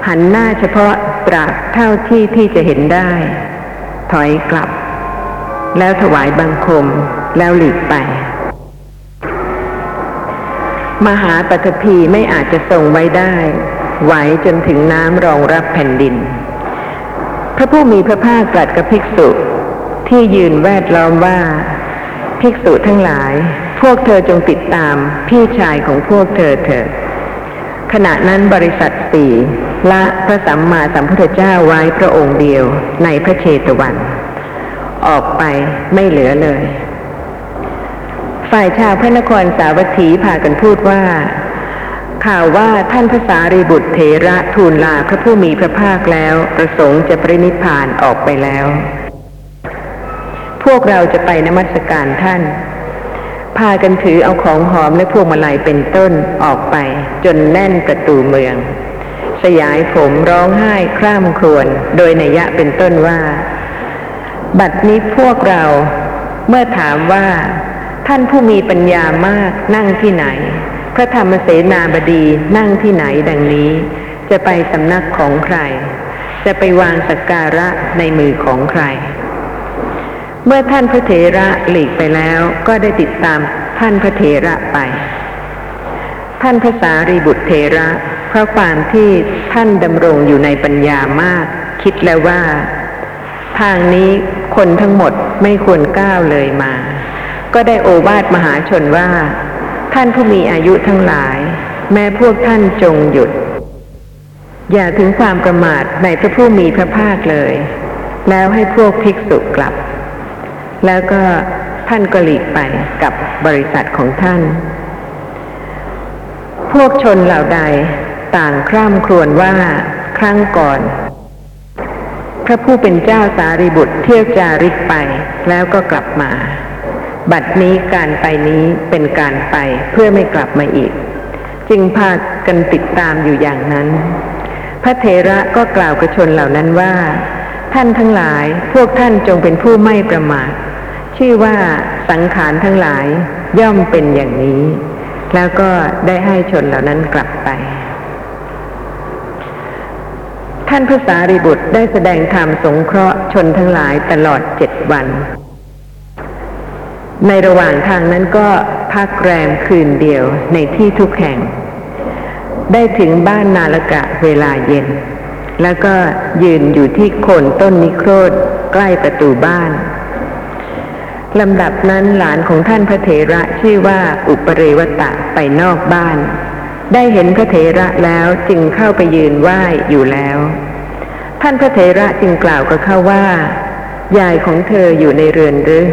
หันหน้าเฉพาะตราบเท่าที่ที่จะเห็นได้ ถอยกลับ แล้วถวายบังคมแล้วหลีกไป มหาปฐพีไม่อาจจะทรงไว้ได้ ไหวจนถึงน้ำรองรับแผ่นดิน พระผู้มีพระภาคตรัสกับภิกษุที่ยืนแวดล้อมว่า ภิกษุทั้งหลาย พวกเธอจงติดตามพี่ชายของพวกเธอเถิดขณะนั้นบริษัทสี่ ละพระสัมมาสัมพุทธเจ้าไว้พระองค์เดียวในพระเชตวัน ออกไปไม่เหลือเลย ฝ่ายชาวพระนครสาวัตถีพากันพูดว่า ข่าวว่าท่านพระสารีบุตรเถระทูลลาพระผู้มีพระภาคแล้วประสงค์จะปรินิพพานออกไปแล้ว พวกเราจะไปนมัสการท่านพากันถือเอาของหอมและพวงมาลัยเป็นต้นออกไป จนแน่นประตูเมือง สยายผมร้องไห้คร่ำครวญโดยนัยะเป็นต้นว่า บัดนี้พวกเราเมื่อถามว่า ท่านผู้มีปัญญามากนั่งที่ไหน พระธรรมเสนาบดีนั่งที่ไหนดังนี้ จะไปสำนักของใคร จะไปวางสักการะในมือของใคร เมื่อท่านพระเถระหลีกไปแล้วก็ได้ติดตามท่านพระเถระไป ท่านพระสารีบุตรเถระ เพราะความที่ท่านดำรงอยู่ในปัญญามาก คิดแล้วว่า ทางนี้คนทั้งหมดไม่ควรก้าวเลยมา ก็ได้โอวาทมหาชนว่า ท่านผู้มีอายุทั้งหลาย แม้พวกท่านจงหยุด อย่าถึงความประมาทในพระผู้มีพระภาคเลย แล้วให้พวกภิกษุกลับ แล้วก็ท่านก็หลีกไปกับบริษัทของท่าน พวกชนเหล่าใด ต่างคร่ำครวญว่าครั้งก่อน พระผู้เป็นเจ้าสารีบุตรเที่ยวจาริกไปแล้วก็กลับมา บัดนี้การไปนี้เป็นการไปเพื่อไม่กลับมาอีก จึงพากันติดตามอยู่อย่างนั้น พระเถระก็กล่าวกับชนเหล่านั้นว่า ท่านทั้งหลายพวกท่านจงเป็นผู้ไม่ประมาทชื่อว่าสังขารทั้งหลายย่อมเป็นอย่างนี้ แล้วก็ได้ให้ชนเหล่านั้นกลับไป ท่านพระสารีบุตรได้แสดงธรรมสงเคราะห์ชนทั้งหลายตลอดเจ็ดวัน ในระหว่างทางนั้นก็พักแรมคืนเดียวในที่ทุกแห่ง ได้ถึงบ้านนาลกะเวลาเย็น แล้วก็ยืนอยู่ที่โคนต้นนิโครธใกล้ประตูบ้านลำดับนั้นหลานของท่านพระเถระชื่อว่าอุปเรวตะไปนอกบ้าน ได้เห็นพระเถระแล้วจึงเข้าไปยืนไหว้อยู่แล้ว ท่านพระเถระจึงกล่าวกับเขาว่ายายของเธออยู่ในเรือนหรือ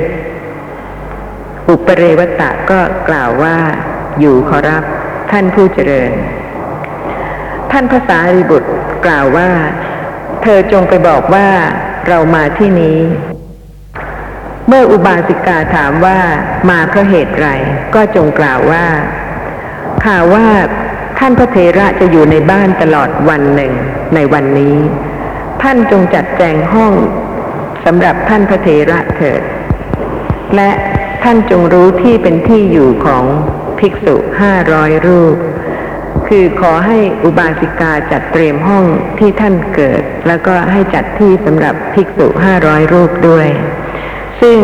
อุปเรวตะก็กล่าวว่า อยู่ขอรับท่านผู้เจริญ ท่านภาษารีบุตรกล่าวว่า เธอจงไปบอกว่าเรามาที่นี้ เมื่ออุบาสิกาถามว่ามาเพราะเหตุไร ก็จงกล่าวว่าข่าวว่า ท่านพระเถระจะอยู่ในบ้านตลอดวันหนึ่งในวันนี้ ท่านจงจัดแจงห้องสำหรับท่านพระเถระเถิด และท่านจงรู้ที่เป็นที่อยู่ของภิกษุห้าร้อยรูป คือขอให้อุบาสิกาจัดเตรียมห้องที่ท่านเกิด แล้วก็ให้จัดที่สำหรับภิกษุห้าร้อยรูปด้วย ซึ่ง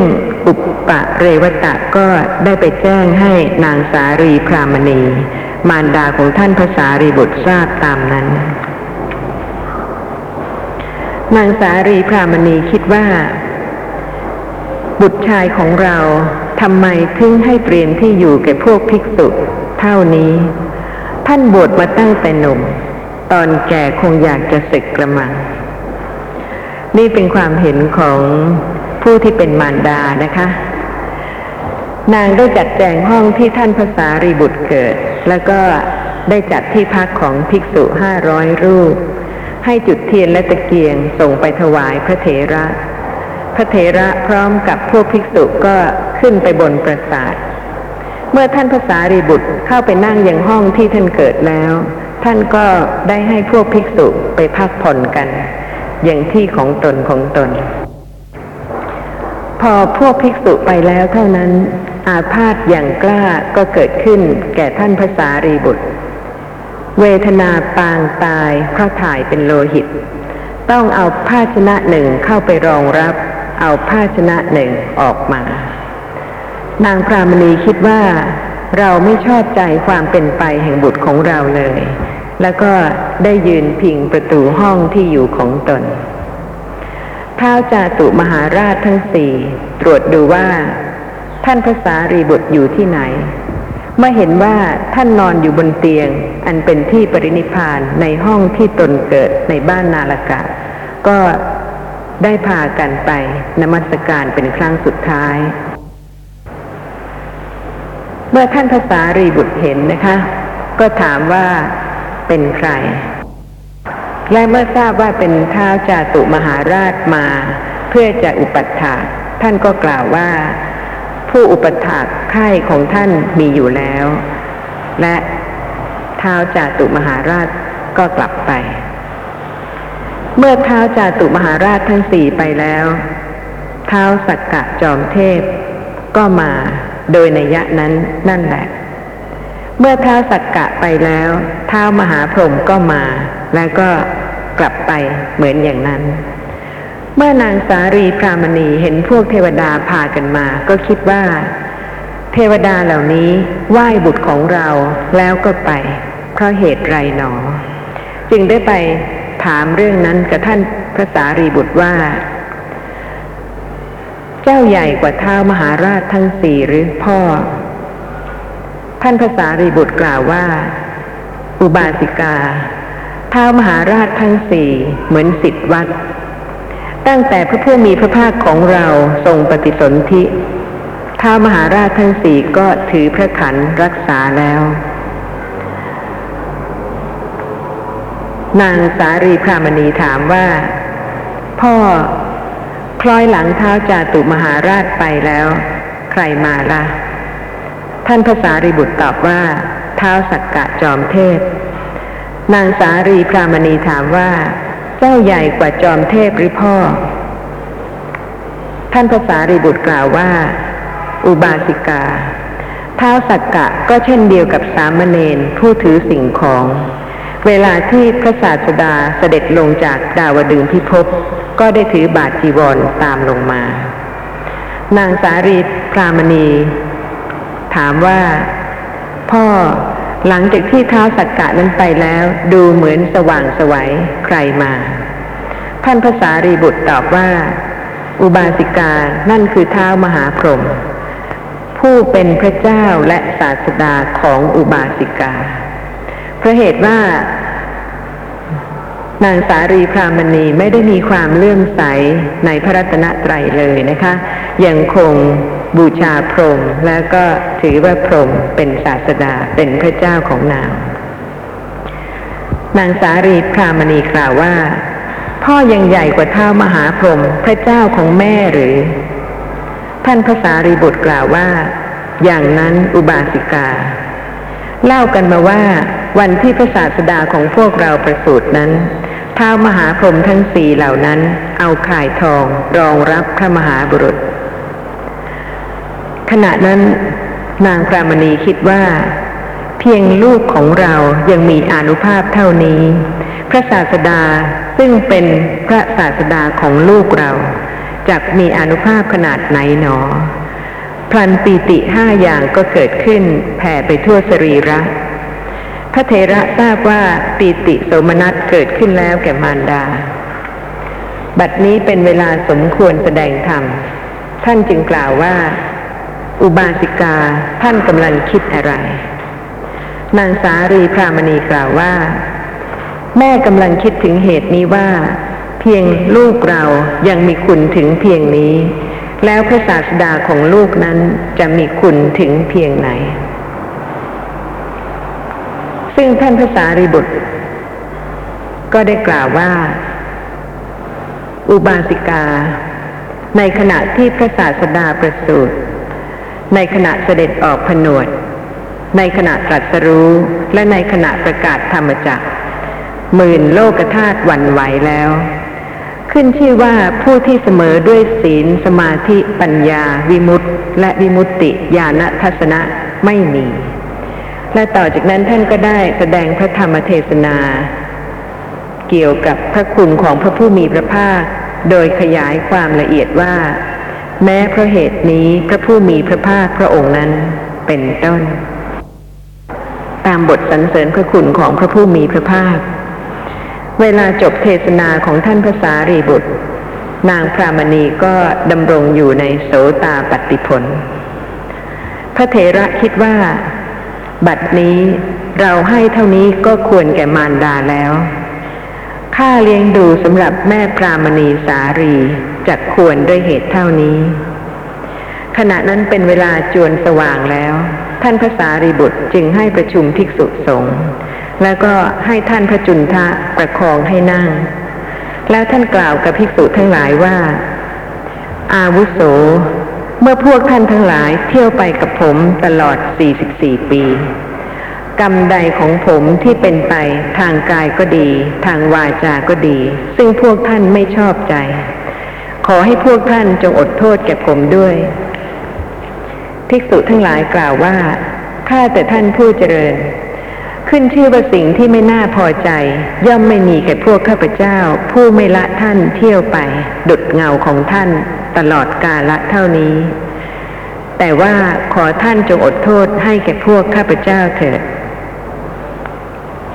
อุปปะเรวตะก็ได้ไปแจ้งให้นางสารีพรามณี มารดาของท่านพระสารีบุตรทราบตามนั้น นางสารีพรามณีคิดว่า บุตรชายของเราทำไมถึงให้เปลี่ยนที่อยู่แก่พวกภิกษุเท่านี้ ท่านบวชมาตั้งแต่หนุ่ม ตอนแก่คงอยากจะศึกกระมัง นี่เป็นความเห็นของผู้ที่เป็นมารดานะคะ นางได้จัดแจงห้องที่ท่านภาษารีบุตรเกิด แล้วก็ได้จัดที่พักของภิกษุห้าร้อยรูป ให้จุดเทียนและตะเกียงส่งไปถวายพระเถระ พระเถระพร้อมกับพวกภิกษุก็ขึ้นไปบนปราสาท เมื่อท่านภาษารีบุตรเข้าไปนั่งยังห้องที่ท่านเกิดแล้ว ท่านก็ได้ให้พวกภิกษุไปพักผ่อนกัน อย่างที่ของตนของตน พอพวกภิกษุไปแล้วเท่านั้น อาพาธอย่างกล้าก็เกิดขึ้นแก่ท่านภาษารีบุตร เวทนาปางตายเพราะถ่ายเป็นโลหิต ต้องเอาภาชนะหนึ่งเข้าไปรองรับ เอาภาชนะหนึ่งออกมา นางพรามณีคิดว่า เราไม่ชอบใจความเป็นไปแห่งบุตรของเราเลย แล้วก็ได้ยืนพิงประตูห้องที่อยู่ของตนท้าวจาตุมหาราชทั้งสี่ตรวจดูว่า ท่านภาษารีบุตรอยู่ที่ไหน เมื่อเห็นว่าท่านนอนอยู่บนเตียง อันเป็นที่ปรินิพานในห้องที่ตนเกิดในบ้านนาลกะ ก็ได้พากันไปนมัสการเป็นครั้งสุดท้าย เมื่อท่านภาษารีบุตรเห็นนะคะ ก็ถามว่าเป็นใคร และเมื่อทราบว่าเป็นท้าวจาตุมหาราชมา เพื่อจะอุปัฏฐากท่านก็กล่าวว่า ผู้อุปถากค่ายของท่านมีอยู่แล้ว และท้าวจาตุมหาราชก็กลับไป เมื่อท้าวจาตุมหาราชทั้งสี่ไปแล้วท้าวสักกะจอมเทพ ก็มาโดยในยะนั้นนั่นแหละ เมื่อท้าวสักกะไปแล้วท้าวมหาพรหมก็มา แล้วก็กลับไปเหมือนอย่างนั้น เมื่อนางสารีพรามณีเห็นพวกเทวดาพากันมา ก็คิดว่า เทวดาเหล่านี้ไหว้บุตรของเราแล้วก็ไป เพราะเหตุไรหนอ จึงได้ไปถามเรื่องนั้นกับท่านพระสารีบุตรว่า เจ้าใหญ่กว่าเท้ามหาราชทั้งสี่หรือพ่อ ท่านพระสารีบุตรกล่าวว่า อุบาสิกาท้าวมหาราชทั้งสี่เหมือนสิทธวัด ตั้งแต่พระผู้มีพระภาคของเราทรงปฏิสนธิท้าวมหาราชทั้งสี่ก็ถือพระขันรักษาแล้ว นางสารีพรามณีถามว่า พ่อคล้อยหลังเท้าจาตุมหาราชไปแล้ว ใครมาละ่ะ ท่านภาษารีบุตรตอบว่า เท้าสักกะจอมเทพ นางสารีพรามณีถามว่า จ้าใหญ่กว่าจอมเทพหรือพ่อ ท่านภาษารีบุตรกล่าวว่า อุบาสิกา เท้าสักกะก็เช่นเดียวกับสามเณรผู้ถือสิ่งของ เวลาที่พระศาสดาเสด็จลงจากดาวดึงพิภพก็ได้ถือบาทจีวรตามลงมา นางสารีพรามณี ถามว่า พ่อ หลังจากที่เท้าสักกะนั้นไปแล้ว ดูเหมือนสว่างสวัยใครมา ท่านภาษารีบุตรตอบว่า อุบาสิกานั่นคือเท้ามหาพรหมผู้เป็นพระเจ้าและศาสดาของอุบาสิกาเพราะเหตุว่านางสารีพรามณีไม่ได้มีความเลื่อมใสในพระรัตนตรัยเลยนะคะ ยังคง บูชาพรหมแล้วก็ถือว่าพรหมเป็นศาสดาเป็นพระเจ้าของนาง นางสารีพรามณีกล่าวว่า พ่อยังใหญ่กว่าเท้ามหาพรหมพระเจ้าของแม่หรือ ท่านพระสารีบุตรกล่าวว่า อย่างนั้นอุบาสิกา เล่ากันมาว่า วันที่พระศาสดาของพวกเราประสูตินั้นท้ามหาพรหมทั้งสี่เหล่านั้น เอาข่ายทองรองรับพระมหาบุรุษ ขณะนั้นนางพรามณีคิดว่า เพียงลูกของเรายังมีอนุภาพเท่านี้ พระศาสดาซึ่งเป็นพระศาสดาของลูกเราจะมีอนุภาพขนาดไหนหนอ พลันปีติห้าอย่างก็เกิดขึ้นแผ่ไปทั่วสรีระ พระเทระทราบว่าปีติโสมนัสเกิดขึ้นแล้วแก่มารดา บัดนี้เป็นเวลาสมควรแสดงธรรม ท่านจึงกล่าวว่า อุบาสิกาท่านกำลังคิดอะไร นางสารีพรามณีกล่าวว่า แม่กำลังคิดถึงเหตุนี้ว่า เพียงลูกเรายังมีคุณถึงเพียงนี้ แล้วพระศาสดาของลูกนั้นจะมีคุณถึงเพียงไหน ซึ่งท่านพระสารีบุตร ก็ได้กล่าวว่า อุบาสิกา ในขณะที่พระศาสดาประสูติ ในขณะเสด็จออกผนวด ในขณะตรัสรู้และในขณะประกาศธรรมจักรหมื่นโลกธาตุวันไหวแล้ว ขึ้นชื่อว่าผู้ที่เสมอด้วยศีลสมาธิปัญญา วิมุตติ และวิมุตติญาณทัศนะไม่มี และต่อจากนั้นท่านก็ได้แสดงพระธรรมเทศนา เกี่ยวกับพระคุณของพระผู้มีพระภาค โดยขยายความละเอียดว่า แม้เพราะเหตุนี้พระผู้มีพระภาคพระองค์นั้นเป็นต้น ตามบทสรรเสริญพระคุณของพระผู้มีพระภาค เวลาจบเทศนาของท่านพระสารีบุตร นางพรามณีก็ดำรงอยู่ในโสตาปฏิผล พระเถระคิดว่า บัดนี้เราให้เท่านี้ก็ควรแก่มารดาแล้ว ค่าเลี้ยงดูสำหรับแม่พรามณีสารีจักควรด้วยเหตุเท่านี้ ขณะนั้นเป็นเวลาจวนสว่างแล้ว ท่านพระสารีบุตรจึงให้ประชุมภิกษุสงฆ์แล้วก็ให้ท่านพระจุนทะประคองให้นั่ง แล้วท่านกล่าวกับภิกษุทั้งหลายว่า อาวุโส เมื่อพวกท่านทั้งหลายเที่ยวไปกับผมตลอด 44 ปี กรรมใดของผมที่เป็นไปทางกายก็ดี ทางวาจาก็ดี ซึ่งพวกท่านไม่ชอบใจ ขอให้พวกท่านจงอดโทษแก่ผมด้วยภิกษุทั้งหลายกล่าวว่าข้าแต่ท่านผู้เจริญ ขึ้นชื่อว่าสิ่งที่ไม่น่าพอใจ ย่อมไม่มีแก่พวกข้าพเจ้า ผู้ไม่ละท่านเที่ยวไป ดุดเงาของท่าน ตลอดกาละเท่านี้ แต่ว่าขอท่านจงอดโทษให้แก่พวกข้าพเจ้าเถิด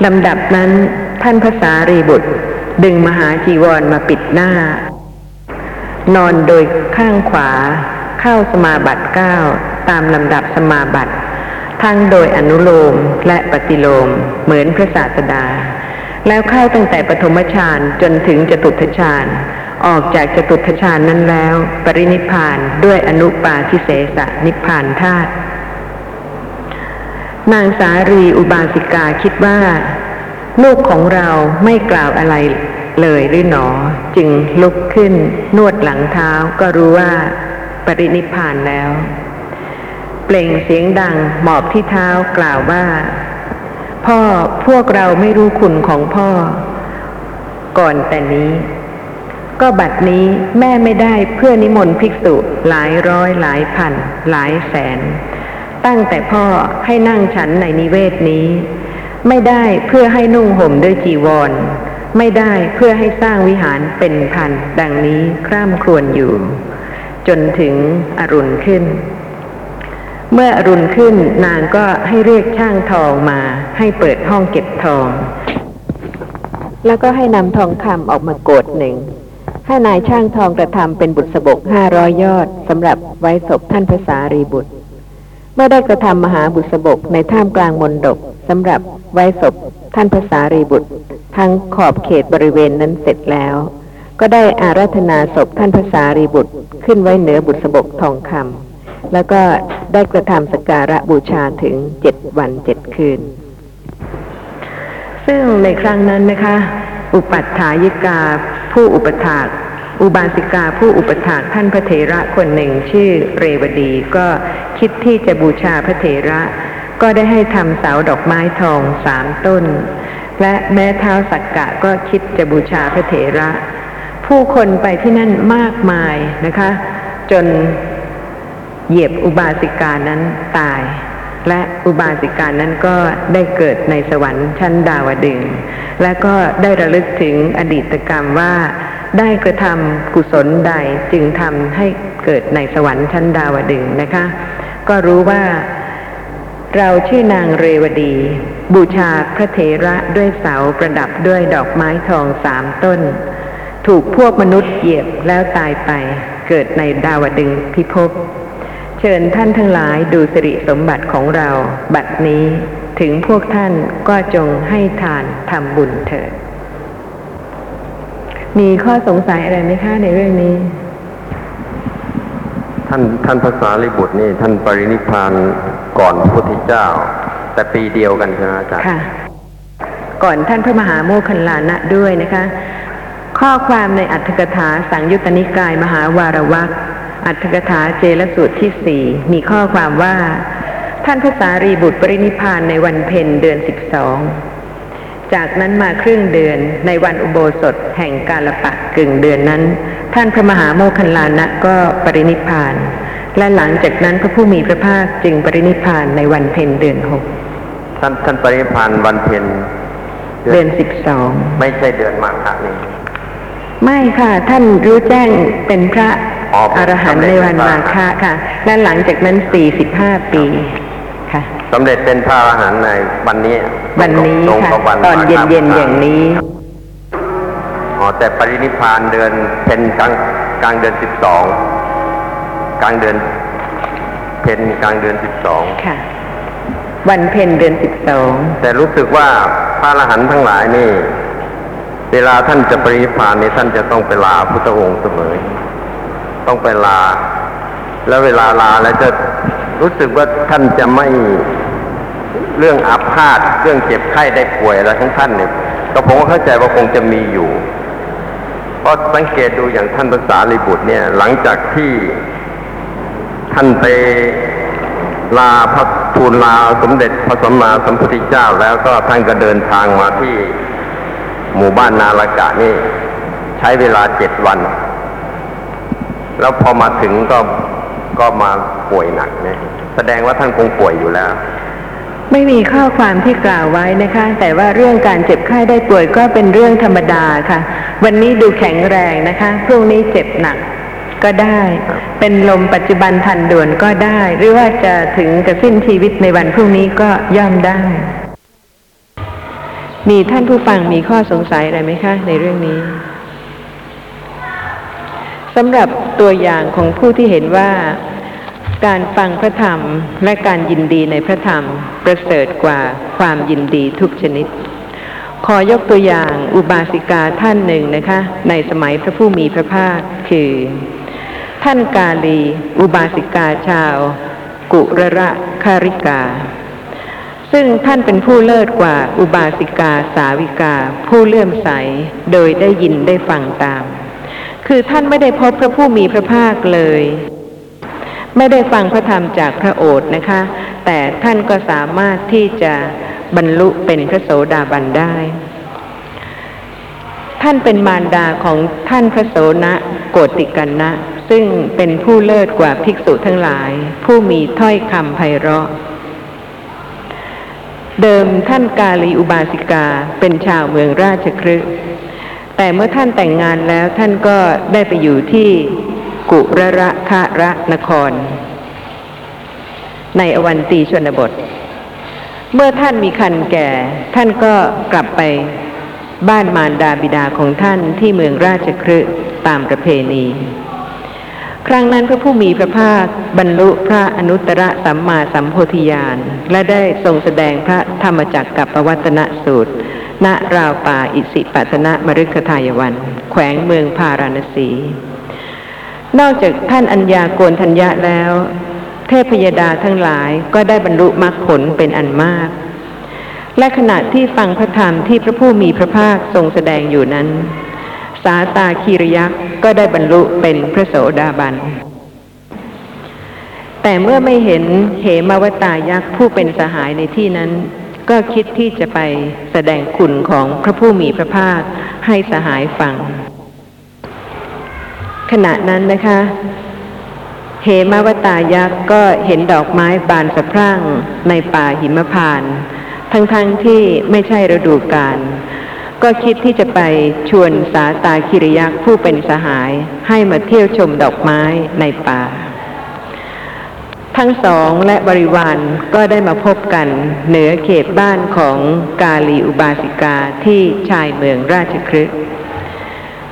ลำดับนั้นท่านพระสารีบุตร ดึงมหาจีวรมาปิดหน้า นอนโดยข้างขวา เข้าสมาบัติเก้าตามลำดับสมาบัติ ทั้งโดยอนุโลมและปฏิโลมเหมือนพระศาสดา แล้วเข้าตั้งแต่ปฐมฌานจนถึงจตุทฌานออกจากจตุทฌานนั้นแล้ว ปรินิพานด้วยอนุปาทิเสสนิพพานธาตุ นางสารีอุบาสิกาคิดว่า ลูกของเราไม่กล่าวอะไรเลยหรือหนอ จึงลุกขึ้นนวดหลังเท้าก็รู้ว่า ปรินิพพานแล้ว เปล่งเสียงดังหมอบที่เท้ากล่าวว่า พ่อพวกเราไม่รู้คุณของพ่อ ก่อนแต่นี้ ก็บัดนี้แม่ไม่ได้เพื่อนิมนต์ภิกษุหลายร้อยหลายพัน หลายแสน ตั้งแต่พ่อให้นั่งฉันในนิเวศนี้ ไม่ได้เพื่อให้นุ่งห่มด้วยจีวร ไม่ได้เพื่อให้สร้างวิหารเป็นพันดังนี้คร่ำครวญอยู่ จนถึงอรุณขึ้น เมื่ออรุณขึ้นนางก็ให้เรียกช่างทองมาให้เปิดห้องเก็บทอง แล้วก็ให้นำทองคำออกมาโกดหนึ่งให้นายช่างทองกระทำเป็นบุตรสบกห้าร้อยยอดสำหรับไว้ศพท่านพระสารีบุตร เมื่อได้กระทำมหาบุตรสบกในท่ามกลางมนดกสำหรับไว้ศพท่านพระสารีบุตร ทั้งขอบเขตบริเวณนั้นเสร็จแล้ว ก็ได้อาราธนาศพท่านพระสารีบุตรขึ้นไว้เหนือบุษบกทองคำแล้วก็ได้กระทำสกการะบูชาถึงเจ็ดวันเจ็ดคืน ซึ่งในครั้งนั้นนะคะ อุปัฏฐายิกาผู้อุปถาก อุบาสิกาผู้อุปถากท่านพระเถระคนหนึ่งชื่อเรวดีก็คิดที่จะบูชาพระเถระ ก็ได้ให้ทำเสาดอกไม้ทองสามต้น และแม้เท้าสักกะก็คิดจะบูชาพระเถระ ผู้คนไปที่นั่นมากมายนะคะ จนเหยียบอุบาสิกานั้นตาย และอุบาสิกานั้นก็ได้เกิดในสวรรค์ชั้นดาวดึง และก็ได้ระลึกถึงอดีตกรรมว่า ได้กระทำกุศลใดจึงทำให้เกิดในสวรรค์ชั้นดาวดึงนะคะ ก็รู้ว่าเราชื่อนางเรวดี บูชาพระเถระด้วยเสาประดับด้วยดอกไม้ทองสามต้น ถูกพวกมนุษย์เหยียบแล้วตายไปเกิดในดาวดึงพิภพ เชิญท่านทั้งหลายดูสิริสมบัติของเรา บัดนี้ถึงพวกท่านก็จงให้ทานทำบุญเถิด มีข้อสงสัยอะไรไหมคะในเรื่องนี้ ท่านท่านพระสารีบุตรนี่ ท่านปรินิพพานก่อนพระพุทธเจ้า แต่ปีเดียวกันใช่ไหมอาจารย์ค่ะ ก่อนท่านพระมหาโมคคัลลานะด้วยนะคะ ข้อความในอัตถกถาสังยุตตนิกายมหาวารวักอัตถกถาเจลสูตรที่สี่มีข้อความว่า ท่านพระสารีบุตรปรินิพพานในวันเพ็ญเดือนสิบสอง จากนั้นมาครึ่งเดือนในวันอุโบสถแห่งกาลปะกึ่งเดือนนั้น ท่านพระมหาโมคคัลลานะก็ปรินิพพาน และหลังจากนั้นพระผู้มีพระภาคจึงปรินิพพานในวันเพ็ญเดือนหกท่านท่านปรินิพพานวันเพ็ญเดือนสิบสองไม่ใช่เดือนมาฆะนี่ไม่ค่ะ ท่านรู้แจ้งเป็นพระอ๋ออรหันต์ในวันมาฆะค่ะ และหลังจากนั้นสี่สิบห้าปี ค่ะสำเร็จเป็นพระอรหันต์ในวันนี้ วันนี้ตรงค่ะกับวันตอนมาฆเย็นๆอย่างนี้อ๋อแต่ปรินิพพานเดือนเป็นกลางกลางเดือนสิบสองกลางเดือนเพ็ญกลางเดือนสิบสองค่ะ วันเพ็ญเดือนสิบสองแต่รู้สึกว่าพระอรหันต์ทั้งหลายนี่ เวลาท่านจะปรินิพพานนี่ท่านจะต้องไปลาพุทธองค์เสมอ ต้องไปลา แล้วเวลาลาแล้วจะ รู้สึกว่าท่านจะไม่เรื่องอาพาธเรื่องเจ็บไข้ได้ป่วยอะไรของท่านเนี่ยก็ผมก็เข้าใจว่าคงจะมีอยู่เพราะสังเกตดูอย่างท่านภาษาลีบุตรเนี่ย หลังจากที่ท่านไปลาพระทูลลาสมเด็จพระสัมมาสัมพุทธเจ้า แล้วก็ท่านก็เดินทางมาที่หมู่บ้านนาลากะนี่ ใช้เวลาเจ็ดวัน แล้วพอมาถึงก็ ก็มาป่วยหนักเนี่ยแสดงว่าท่านคงป่วยอยู่แล้ว ไม่มีข้อความที่กล่าวไว้นะคะ แต่ว่าเรื่องการเจ็บไข้ได้ป่วยก็เป็นเรื่องธรรมดาค่ะ วันนี้ดูแข็งแรงนะคะพรุ่งนี้เจ็บหนักก็ได้ เป็นลมปัจจุบันทันด่วนก็ได้ หรือว่าจะถึงกับสิ้นชีวิตในวันพรุ่งนี้ก็ย่อมได้ มีท่านผู้ฟังมีข้อสงสัยอะไรไหมคะ ในเรื่องนี้สำหรับตัวอย่างของผู้ที่เห็นว่า การฟังพระธรรมและการยินดีในพระธรรมประเสริฐกว่าความยินดีทุกชนิด ขอยกตัวอย่างอุบาสิกาท่านหนึ่งนะคะ ในสมัยพระผู้มีพระภาคคือ ท่านกาลี อุบาสิกาชาว กุรระคาริกา ซึ่งท่านเป็นผู้เลิศกว่าอุบาสิกาสาวิกา ผู้เลื่อมใสโดยได้ยินได้ฟังตาม คือท่านไม่ได้พบพระผู้มีพระภาคเลย ไม่ได้ฟังพระธรรมจากพระโอษฐ์นะคะ แต่ท่านก็สามารถที่จะบรรลุเป็นพระโสดาบันได้ ท่านเป็นมารดาของท่านพระโสนะโกติกันนะ ซึ่งเป็นผู้เลิศกว่าภิกษุทั้งหลาย ผู้มีถ้อยคำไพเราะ เดิมท่านกาลีอุบาสิกาเป็นชาวเมืองราชครึกแต่เมื่อท่านแต่งงานแล้วท่านก็ได้ไปอยู่ที่ กุรระคะระนคร ในอวันตีชนบท เมื่อท่านมีคันแก่ ท่านก็กลับไปบ้านมารดาบิดาของท่านที่เมืองราชครึตามประเพณี ครั้งนั้นพระผู้มีพระภาคบรรลุพระอนุตตรสัมมาสัมโพธิญาณ และได้ทรงแสดงพระธรรมจักรกับปวัตนสูตร ณราวป่าอิสิปัตนะมฤคทายวัน แขวงเมืองพาราณสี นอกจากท่านอัญญาโกนทัญญะแล้ว เทพยดาทั้งหลายก็ได้บรรลุมรรคผลเป็นอันมาก และขณะที่ฟังพระธรรมที่พระผู้มีพระภาคทรงแสดงอยู่นั้น สาตาคีรยักษ์ก็ได้บรรลุเป็นพระโสดาบัน แต่เมื่อไม่เห็นเหมาวตายักษ์ผู้เป็นสหายในที่นั้น ก็คิดที่จะไปแสดงคุณของพระผู้มีพระภาคให้สหายฟัง ขณะนั้นนะคะเหมาวตายักษ์ก็เห็นดอกไม้บานสะพรั่งในป่าหิมพานต์ทั้งๆทที่ไม่ใช่ฤดูกาลก็คิดที่จะไปชวนสาตาคิริยักษ์ผู้เป็นสหายให้มาเที่ยวชมดอกไม้ในป่า ทั้งสองและบริวารก็ได้มาพบกันเหนือเขตบ้านของกาลีอุบาสิกาที่ชายเมืองราชครึก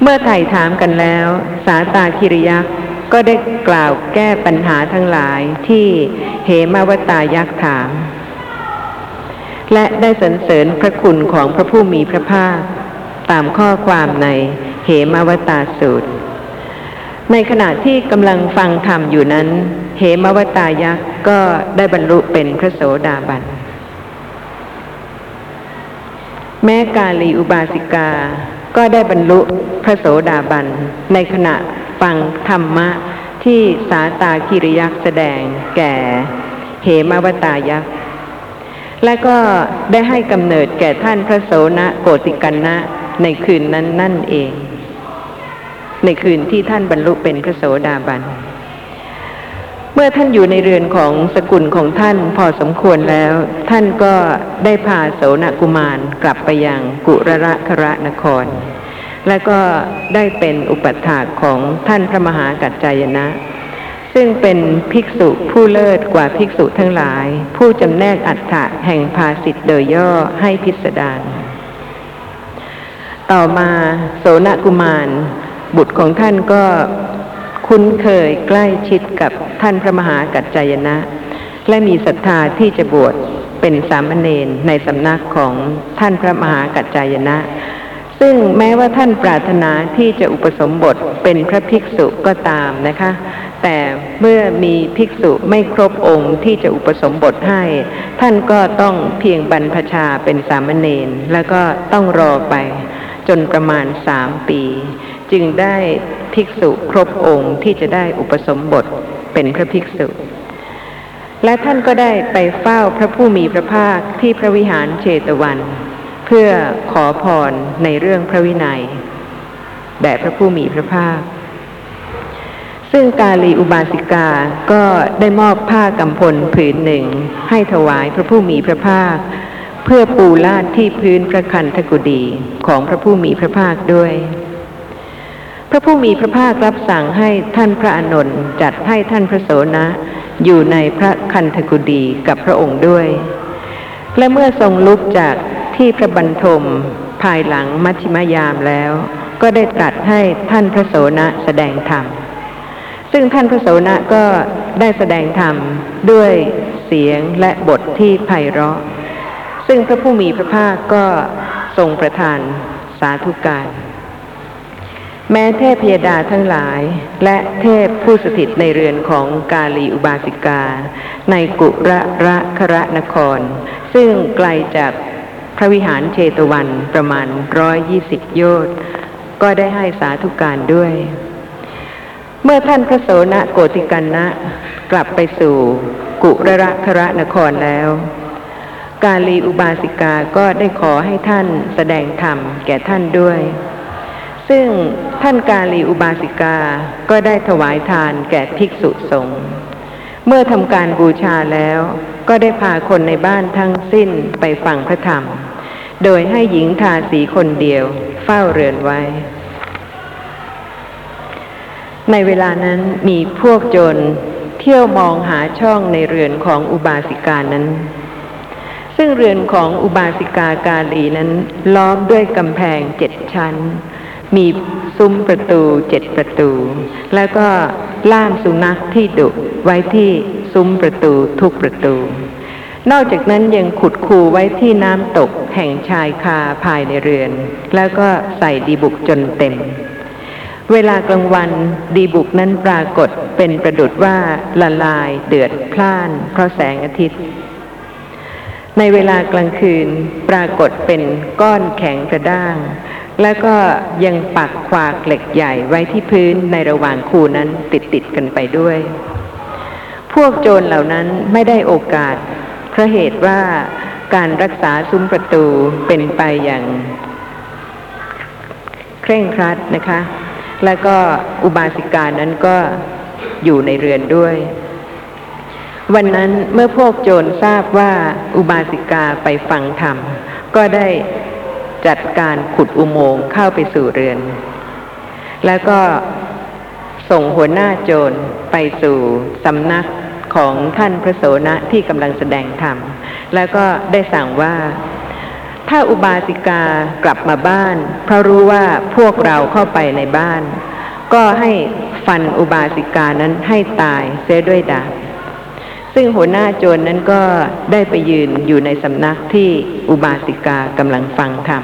เมื่อไถ่ถามกันแล้ว สาตาคิริยักษ์ก็ได้กล่าวแก้ปัญหาทั้งหลายที่เหมาวตายักษ์ถาม และได้สรรเสริญพระคุณของพระผู้มีพระภาค ตามข้อความในเหมาวตาสูตร ในขณะที่กำลังฟังธรรมอยู่นั้น เหมาวตายักษ์ก็ได้บรรลุเป็นพระโสดาบัน แม้กาลีอุบาสิกา ก็ได้บรรลุพระโสดาบัน ในขณะฟังธรรมะที่สาตาคิริยักษ์แสดงแก่เหมาวตายักษ์ และก็ได้ให้กำเนิดแก่ท่านพระโสนโกติกันนะในคืนนั้นนั่นเอง ในคืนที่ท่านบรรลุเป็นพระโสดาบัน เมื่อท่านอยู่ในเรือนของสกุลของท่านพอสมควรแล้ว ท่านก็ได้พาโสนกุมารกลับไปยังกุรระคระนคร และก็ได้เป็นอุปัฏฐากของท่านพระมหากัจจายนะ ซึ่งเป็นภิกษุผู้เลิศกว่าภิกษุทั้งหลาย ผู้จำแนกอัฏฐะแห่งภาสิทธิโดยย่อให้พิสดารต่อมาโสนกุมาร บุตรของท่านก็ คุ้นเคยใกล้ชิดกับท่านพระมหากัจจายนะ และมีศรัทธาที่จะบวชเป็นสามเณรในสำนักของท่านพระมหากัจจายนะ ซึ่งแม้ว่าท่านปรารถนาที่จะอุปสมบทเป็นพระภิกษุก็ตามนะคะ แต่เมื่อมีภิกษุไม่ครบองค์ที่จะอุปสมบทให้ ท่านก็ต้องเพียงบรรพชาเป็นสามเณรแล้วก็ต้องรอไปจนประมาณสามปี จึงได้ภิกษุครบองค์ที่จะได้อุปสมบทเป็นพระภิกษุ และท่านก็ได้ไปเฝ้าพระผู้มีพระภาคที่พระวิหารเชตวัน เพื่อขอพรในเรื่องพระวินัยแด่พระผู้มีพระภาค ซึ่งกาลีอุบาสิกาก็ได้มอบผ้ากำพลผืนหนึ่งให้ถวายพระผู้มีพระภาค เพื่อปูลาดที่พื้นพระคันธกุฎีของพระผู้มีพระภาคด้วย พระผู้มีพระภาครับสั่งให้ท่านพระอนนท์จัดให้ท่านพระโสนะ อยู่ในพระคันธกุฎีกับพระองค์ด้วย และเมื่อทรงลุกจากที่พระบรรทมภายหลังมัชฌิมยามแล้ว ก็ได้ตรัสให้ท่านพระโสนะแสดงธรรม ซึ่งท่านพระโสนะก็ได้แสดงธรรมด้วยเสียงและบทที่ไพเราะ ซึ่งพระผู้มีพระภาคก็ทรงประทานสาธุการ แม้เทพยดาทั้งหลาย และเทพผู้สถิตในเรือนของกาลีอุบาสิกา ในกุระระคระนคร ซึ่งไกลจากพระวิหารเชตวันประมาณร้อยยี่สิบโยชน์ก็ได้ให้สาธุการด้วย เมื่อท่านพระโสนโกติกันนะ กลับไปสู่กุระระคระนครแล้ว กาลีอุบาสิกาก็ได้ขอให้ท่านแสดงธรรมแก่ท่านด้วย ซึ่งท่านกาลีอุบาสิกาก็ได้ถวายทานแก่ภิกษุสงฆ์เมื่อทำการบูชาแล้วก็ได้พาคนในบ้านทั้งสิ้นไปฟังพระธรรม โดยให้หญิงทาสีคนเดียวเฝ้าเรือนไว้ ในเวลานั้นมีพวกโจรเที่ยวมองหาช่องในเรือนของอุบาสิกานั้น ซึ่งเรือนของอุบาสิกากาลีนั้นล้อมด้วยกำแพงเจ็ดชั้น มีซุ้มประตูเจ็ดประตู แล้วก็ล่ามสุนัขที่ดุไว้ที่ซุ้มประตูทุกประตู นอกจากนั้นยังขุดคูไว้ที่น้ำตกแห่งชายคาภายในเรือน แล้วก็ใส่ดีบุกจนเต็ม เวลากลางวันดีบุกนั้นปรากฏเป็นประดุดว่าละลายเดือดพล่าน เพราะแสงอาทิตย์ ในเวลากลางคืนปรากฏเป็นก้อนแข็งกระด้าง แล้วก็ยังปักควากเหล็กใหญ่ไว้ที่พื้นในระหว่างคูนั้นติดติดกันไปด้วย พวกโจรเหล่านั้นไม่ได้โอกาสเพราะเหตุว่าการรักษาซุ้มประตูเป็นไปอย่าง เคร่งครัดนะคะ แล้วก็อุบาสิกานั้นก็อยู่ในเรือนด้วย วันนั้นเมื่อพวกโจรทราบว่าอุบาสิกาไปฟังธรรม ก็ได้ จัดการขุดอุโมงค์เข้าไปสู่เรือน แล้วก็ส่งหัวหน้าโจรไปสู่สำนักของท่านพระโสนะที่กำลังแสดงธรรม แล้วก็ได้สั่งว่าถ้าอุบาสิกากลับมาบ้าน เพราะรู้ว่าพวกเราเข้าไปในบ้าน ก็ให้ฟันอุบาสิกานั้นให้ตายเสียด้วยดาบ ซึ่งหัวหน้าโจรนั้นก็ได้ไปยืนอยู่ในสำนักที่อุบาสิกากำลังฟังธรรม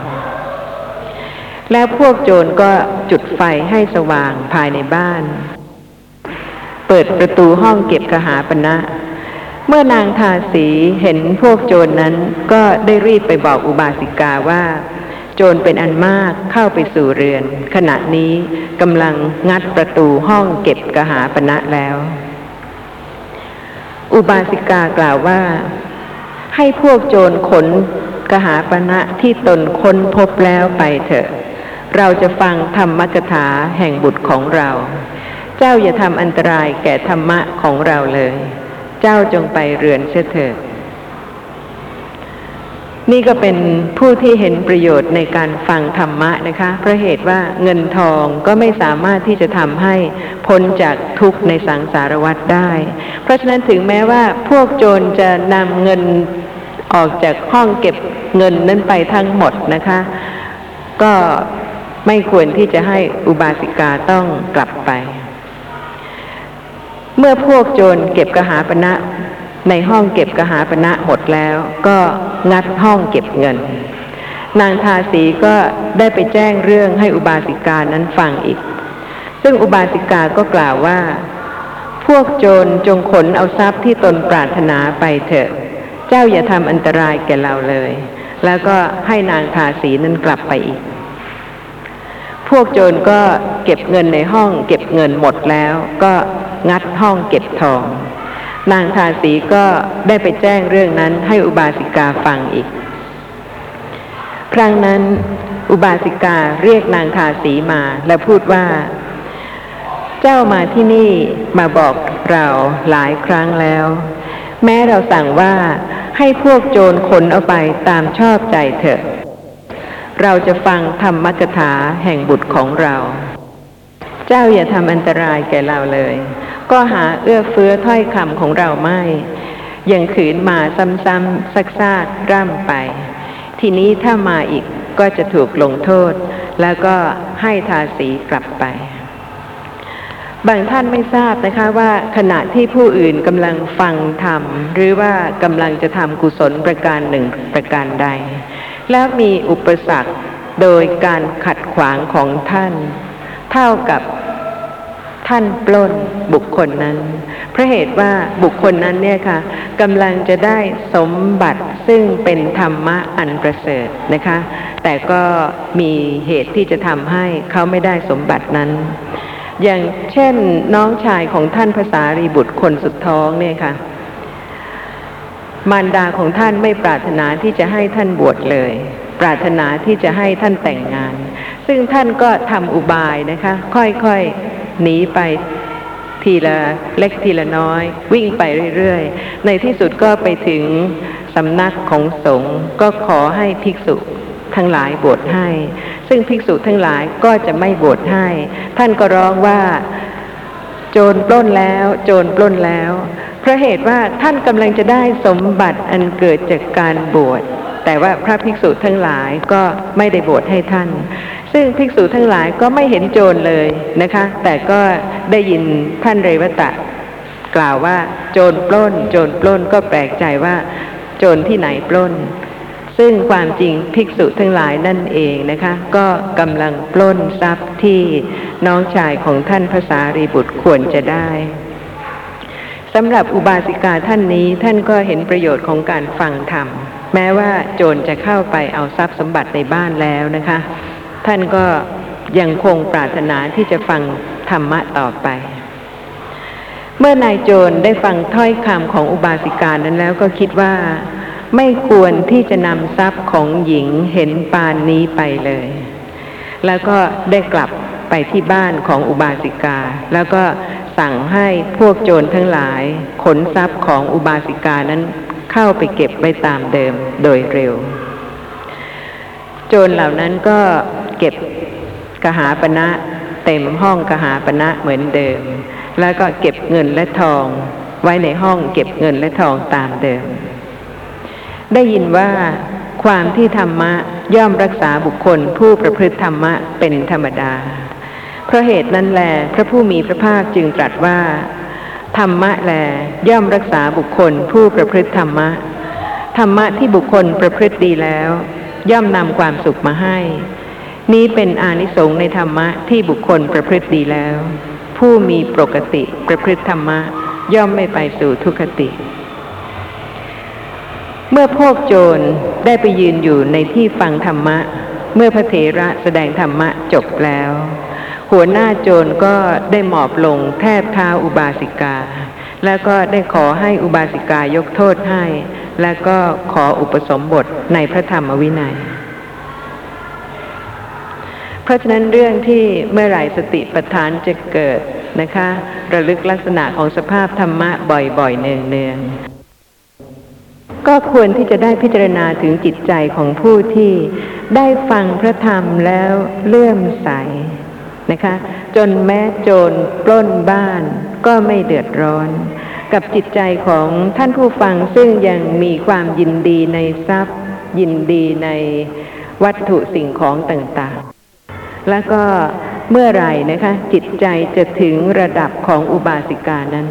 แล้วพวกโจรก็จุดไฟให้สว่างภายในบ้าน เปิดประตูห้องเก็บกหาปณะเมื่อนางทาสีเห็นพวกโจรนั้นก็ได้รีบไปบอกอุบาสิกาว่า โจรเป็นอันมากเข้าไปสู่เรือน ขณะนี้กำลังงัดประตูห้องเก็บกหาปณะแล้ว อุบาสิกากล่าวว่า ให้พวกโจรขนกหาปณะที่ตนค้นพบแล้วไปเถอะ เราจะฟังธรรมกถาแห่งบุตรของเรา เจ้าอย่าทำอันตรายแก่ธรรมะของเราเลย เจ้าจงไปเรือนเสียเถิด นี่ก็เป็นผู้ที่เห็นประโยชน์ในการฟังธรรมะนะคะเพราะเหตุว่าเงินทองก็ไม่สามารถที่จะทำให้พ้นจากทุกข์ในสังสารวัฏได้ เพราะฉะนั้นถึงแม้ว่าพวกโจรจะนำเงินออกจากห้องเก็บเงินนั้นไปทั้งหมดนะคะ ก็ไม่ควรที่จะให้อุบาสิกาต้องกลับไป เมื่อพวกโจรเก็บกระหาปณะ ในห้องเก็บกหาปณะหมดแล้วก็งัดห้องเก็บเงิน นางทาสีก็ได้ไปแจ้งเรื่องให้อุบาสิกานั้นฟังอีก ซึ่งอุบาสิกาก็กล่าวว่า พวกโจรจงขนเอาทรัพย์ที่ตนปรารถนาไปเถอะ เจ้าอย่าทำอันตรายแก่เราเลย แล้วก็ให้นางทาสีนั้นกลับไปอีก พวกโจรก็เก็บเงินในห้อง เก็บเงินหมดแล้ว ก็งัดห้องเก็บทอง นางทาสีก็ได้ไปแจ้งเรื่องนั้นให้อุบาสิกาฟังอีก ครั้งนั้น อุบาสิกาเรียกนางทาสีมาและพูดว่า เจ้ามาที่นี่มาบอกเราหลายครั้งแล้ว แม้เราสั่งว่าให้พวกโจรขนเอาไปตามชอบใจเถอะ เราจะฟังธรรมกถาแห่งบุตรของเรา เจ้าอย่าทำอันตรายแก่เราเลย ก็หาเอื้อเฟื้อถ้อยคำของเราไม่ ยังขืนมาซ้ำๆซักๆร่ำไป ทีนี้ถ้ามาอีกก็จะถูกลงโทษ แล้วก็ให้ทาสีกลับไป บางท่านไม่ทราบนะคะว่าขณะที่ผู้อื่นกำลังฟังธรรม หรือว่ากำลังจะทำกุศลประการหนึ่งประการใด แล้วมีอุปสรรคโดยการขัดขวางของท่าน เท่ากับ ท่านปล้นบุคคลนั้น เพราะเหตุว่าบุคคลนั้นเนี่ยค่ะกำลังจะได้สมบัติซึ่งเป็นธรรมะอันประเสริฐนะคะ แต่ก็มีเหตุที่จะทำให้เขาไม่ได้สมบัตินั้น อย่างเช่นน้องชายของท่านภาษารีบุตรคนสุดท้องเนี่ยค่ะ มารดาของท่านไม่ปรารถนาที่จะให้ท่านบวชเลย ปรารถนาที่จะให้ท่านแต่งงาน ซึ่งท่านก็ทำอุบายนะคะ ค่อยๆ หนีไปทีละเล็กทีละน้อย วิ่งไปเรื่อยๆ ในที่สุดก็ไปถึงสำนักของสงฆ์ก็ขอให้ภิกษุทั้งหลายบวชให้ ซึ่งภิกษุทั้งหลายก็จะไม่บวชให้ ท่านก็ร้องว่าโจรปล้นแล้ว โจรปล้นแล้วเพราะเหตุว่าท่านกำลังจะได้สมบัติอันเกิดจากการบวชแต่ว่าพระภิกษุทั้งหลายก็ไม่ได้บวชให้ท่าน ซึ่งภิกษุทั้งหลายก็ไม่เห็นโจรเลยนะคะ แต่ก็ได้ยินท่านเรวตะ กล่าวว่าโจรปล้น โจรปล้นก็แปลกใจว่า โจรที่ไหนปล้น ซึ่งความจริงภิกษุทั้งหลายนั่นเองนะคะ ก็กำลังปล้นทรัพย์ที่น้องชายของท่านภาษารีบุตรควรจะได้สำหรับอุบาสิกาท่านนี้ท่านก็เห็นประโยชน์ของการฟังธรรม แม้ว่าโจรจะเข้าไปเอาทรัพย์สมบัติในบ้านแล้วนะคะ ท่านก็ยังคงปรารถนาที่จะฟังธรรมะต่อไป เมื่อนายโจรได้ฟังถ้อยคำของอุบาสิกานั้นแล้วก็คิดว่า ไม่ควรที่จะนำทรัพย์ของหญิงเห็นปานนี้ไปเลย แล้วก็ได้กลับไปที่บ้านของอุบาสิกา แล้วก็สั่งให้พวกโจรทั้งหลาย ขนทรัพย์ของอุบาสิกานั้นเข้าไปเก็บไว้ตามเดิมโดยเร็ว โจรเหล่านั้นก็ เก็บกหาปณะเต็มห้องกหาปณะเหมือนเดิม แล้วก็เก็บเงินและทองไว้ในห้องเก็บเงินและทองตามเดิม ได้ยินว่าความที่ธรรมะย่อมรักษาบุคคลผู้ประพฤติธรรมะเป็นธรรมดา เพราะเหตุนั้นแล พระผู้มีพระภาคจึงตรัสว่า ธรรมะแลย่อมรักษาบุคคลผู้ประพฤติธรรมะ ธรรมะที่บุคคลประพฤติดีแล้ว ย่อมนำความสุขมาให้ นี้เป็นอานิสงส์ในธรรมะที่บุคคลประพฤติดีแล้ว ผู้มีปกติประพฤติธรรมะ ย่อมไม่ไปสู่ทุกขติ เมื่อพวกโจรได้ไปยืนอยู่ในที่ฟังธรรมะ เมื่อพระเถระแสดงธรรมะจบแล้ว หัวหน้าโจรก็ได้หมอบลงแทบเท้าอุบาสิกา แล้วก็ได้ขอให้อุบาสิกายกโทษให้ แล้วก็ขออุปสมบทในพระธรรมวินัย เพราะฉะนั้นเรื่องที่เมื่อไหร่สติปัฏฐานจะเกิดนะคะ ระลึกลักษณะของสภาพธรรมะบ่อยๆ เนืองๆ ก็ควรที่จะได้พิจารณาถึงจิตใจของผู้ที่ได้ฟังพระธรรมแล้วเลื่อมใสนะคะ จนแม้โจรปล้นบ้านก็ไม่เดือดร้อนกับจิตใจของท่านผู้ฟังซึ่งยังมีความยินดีในทรัพย์ ยินดีในวัตถุสิ่งของต่างๆ แล้วก็เมื่อไหร่นะคะ จิตใจจะถึงระดับของอุบาสิกานั้น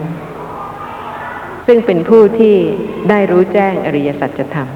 ซึ่งเป็นผู้ที่ได้รู้แจ้งอริยสัจธรรม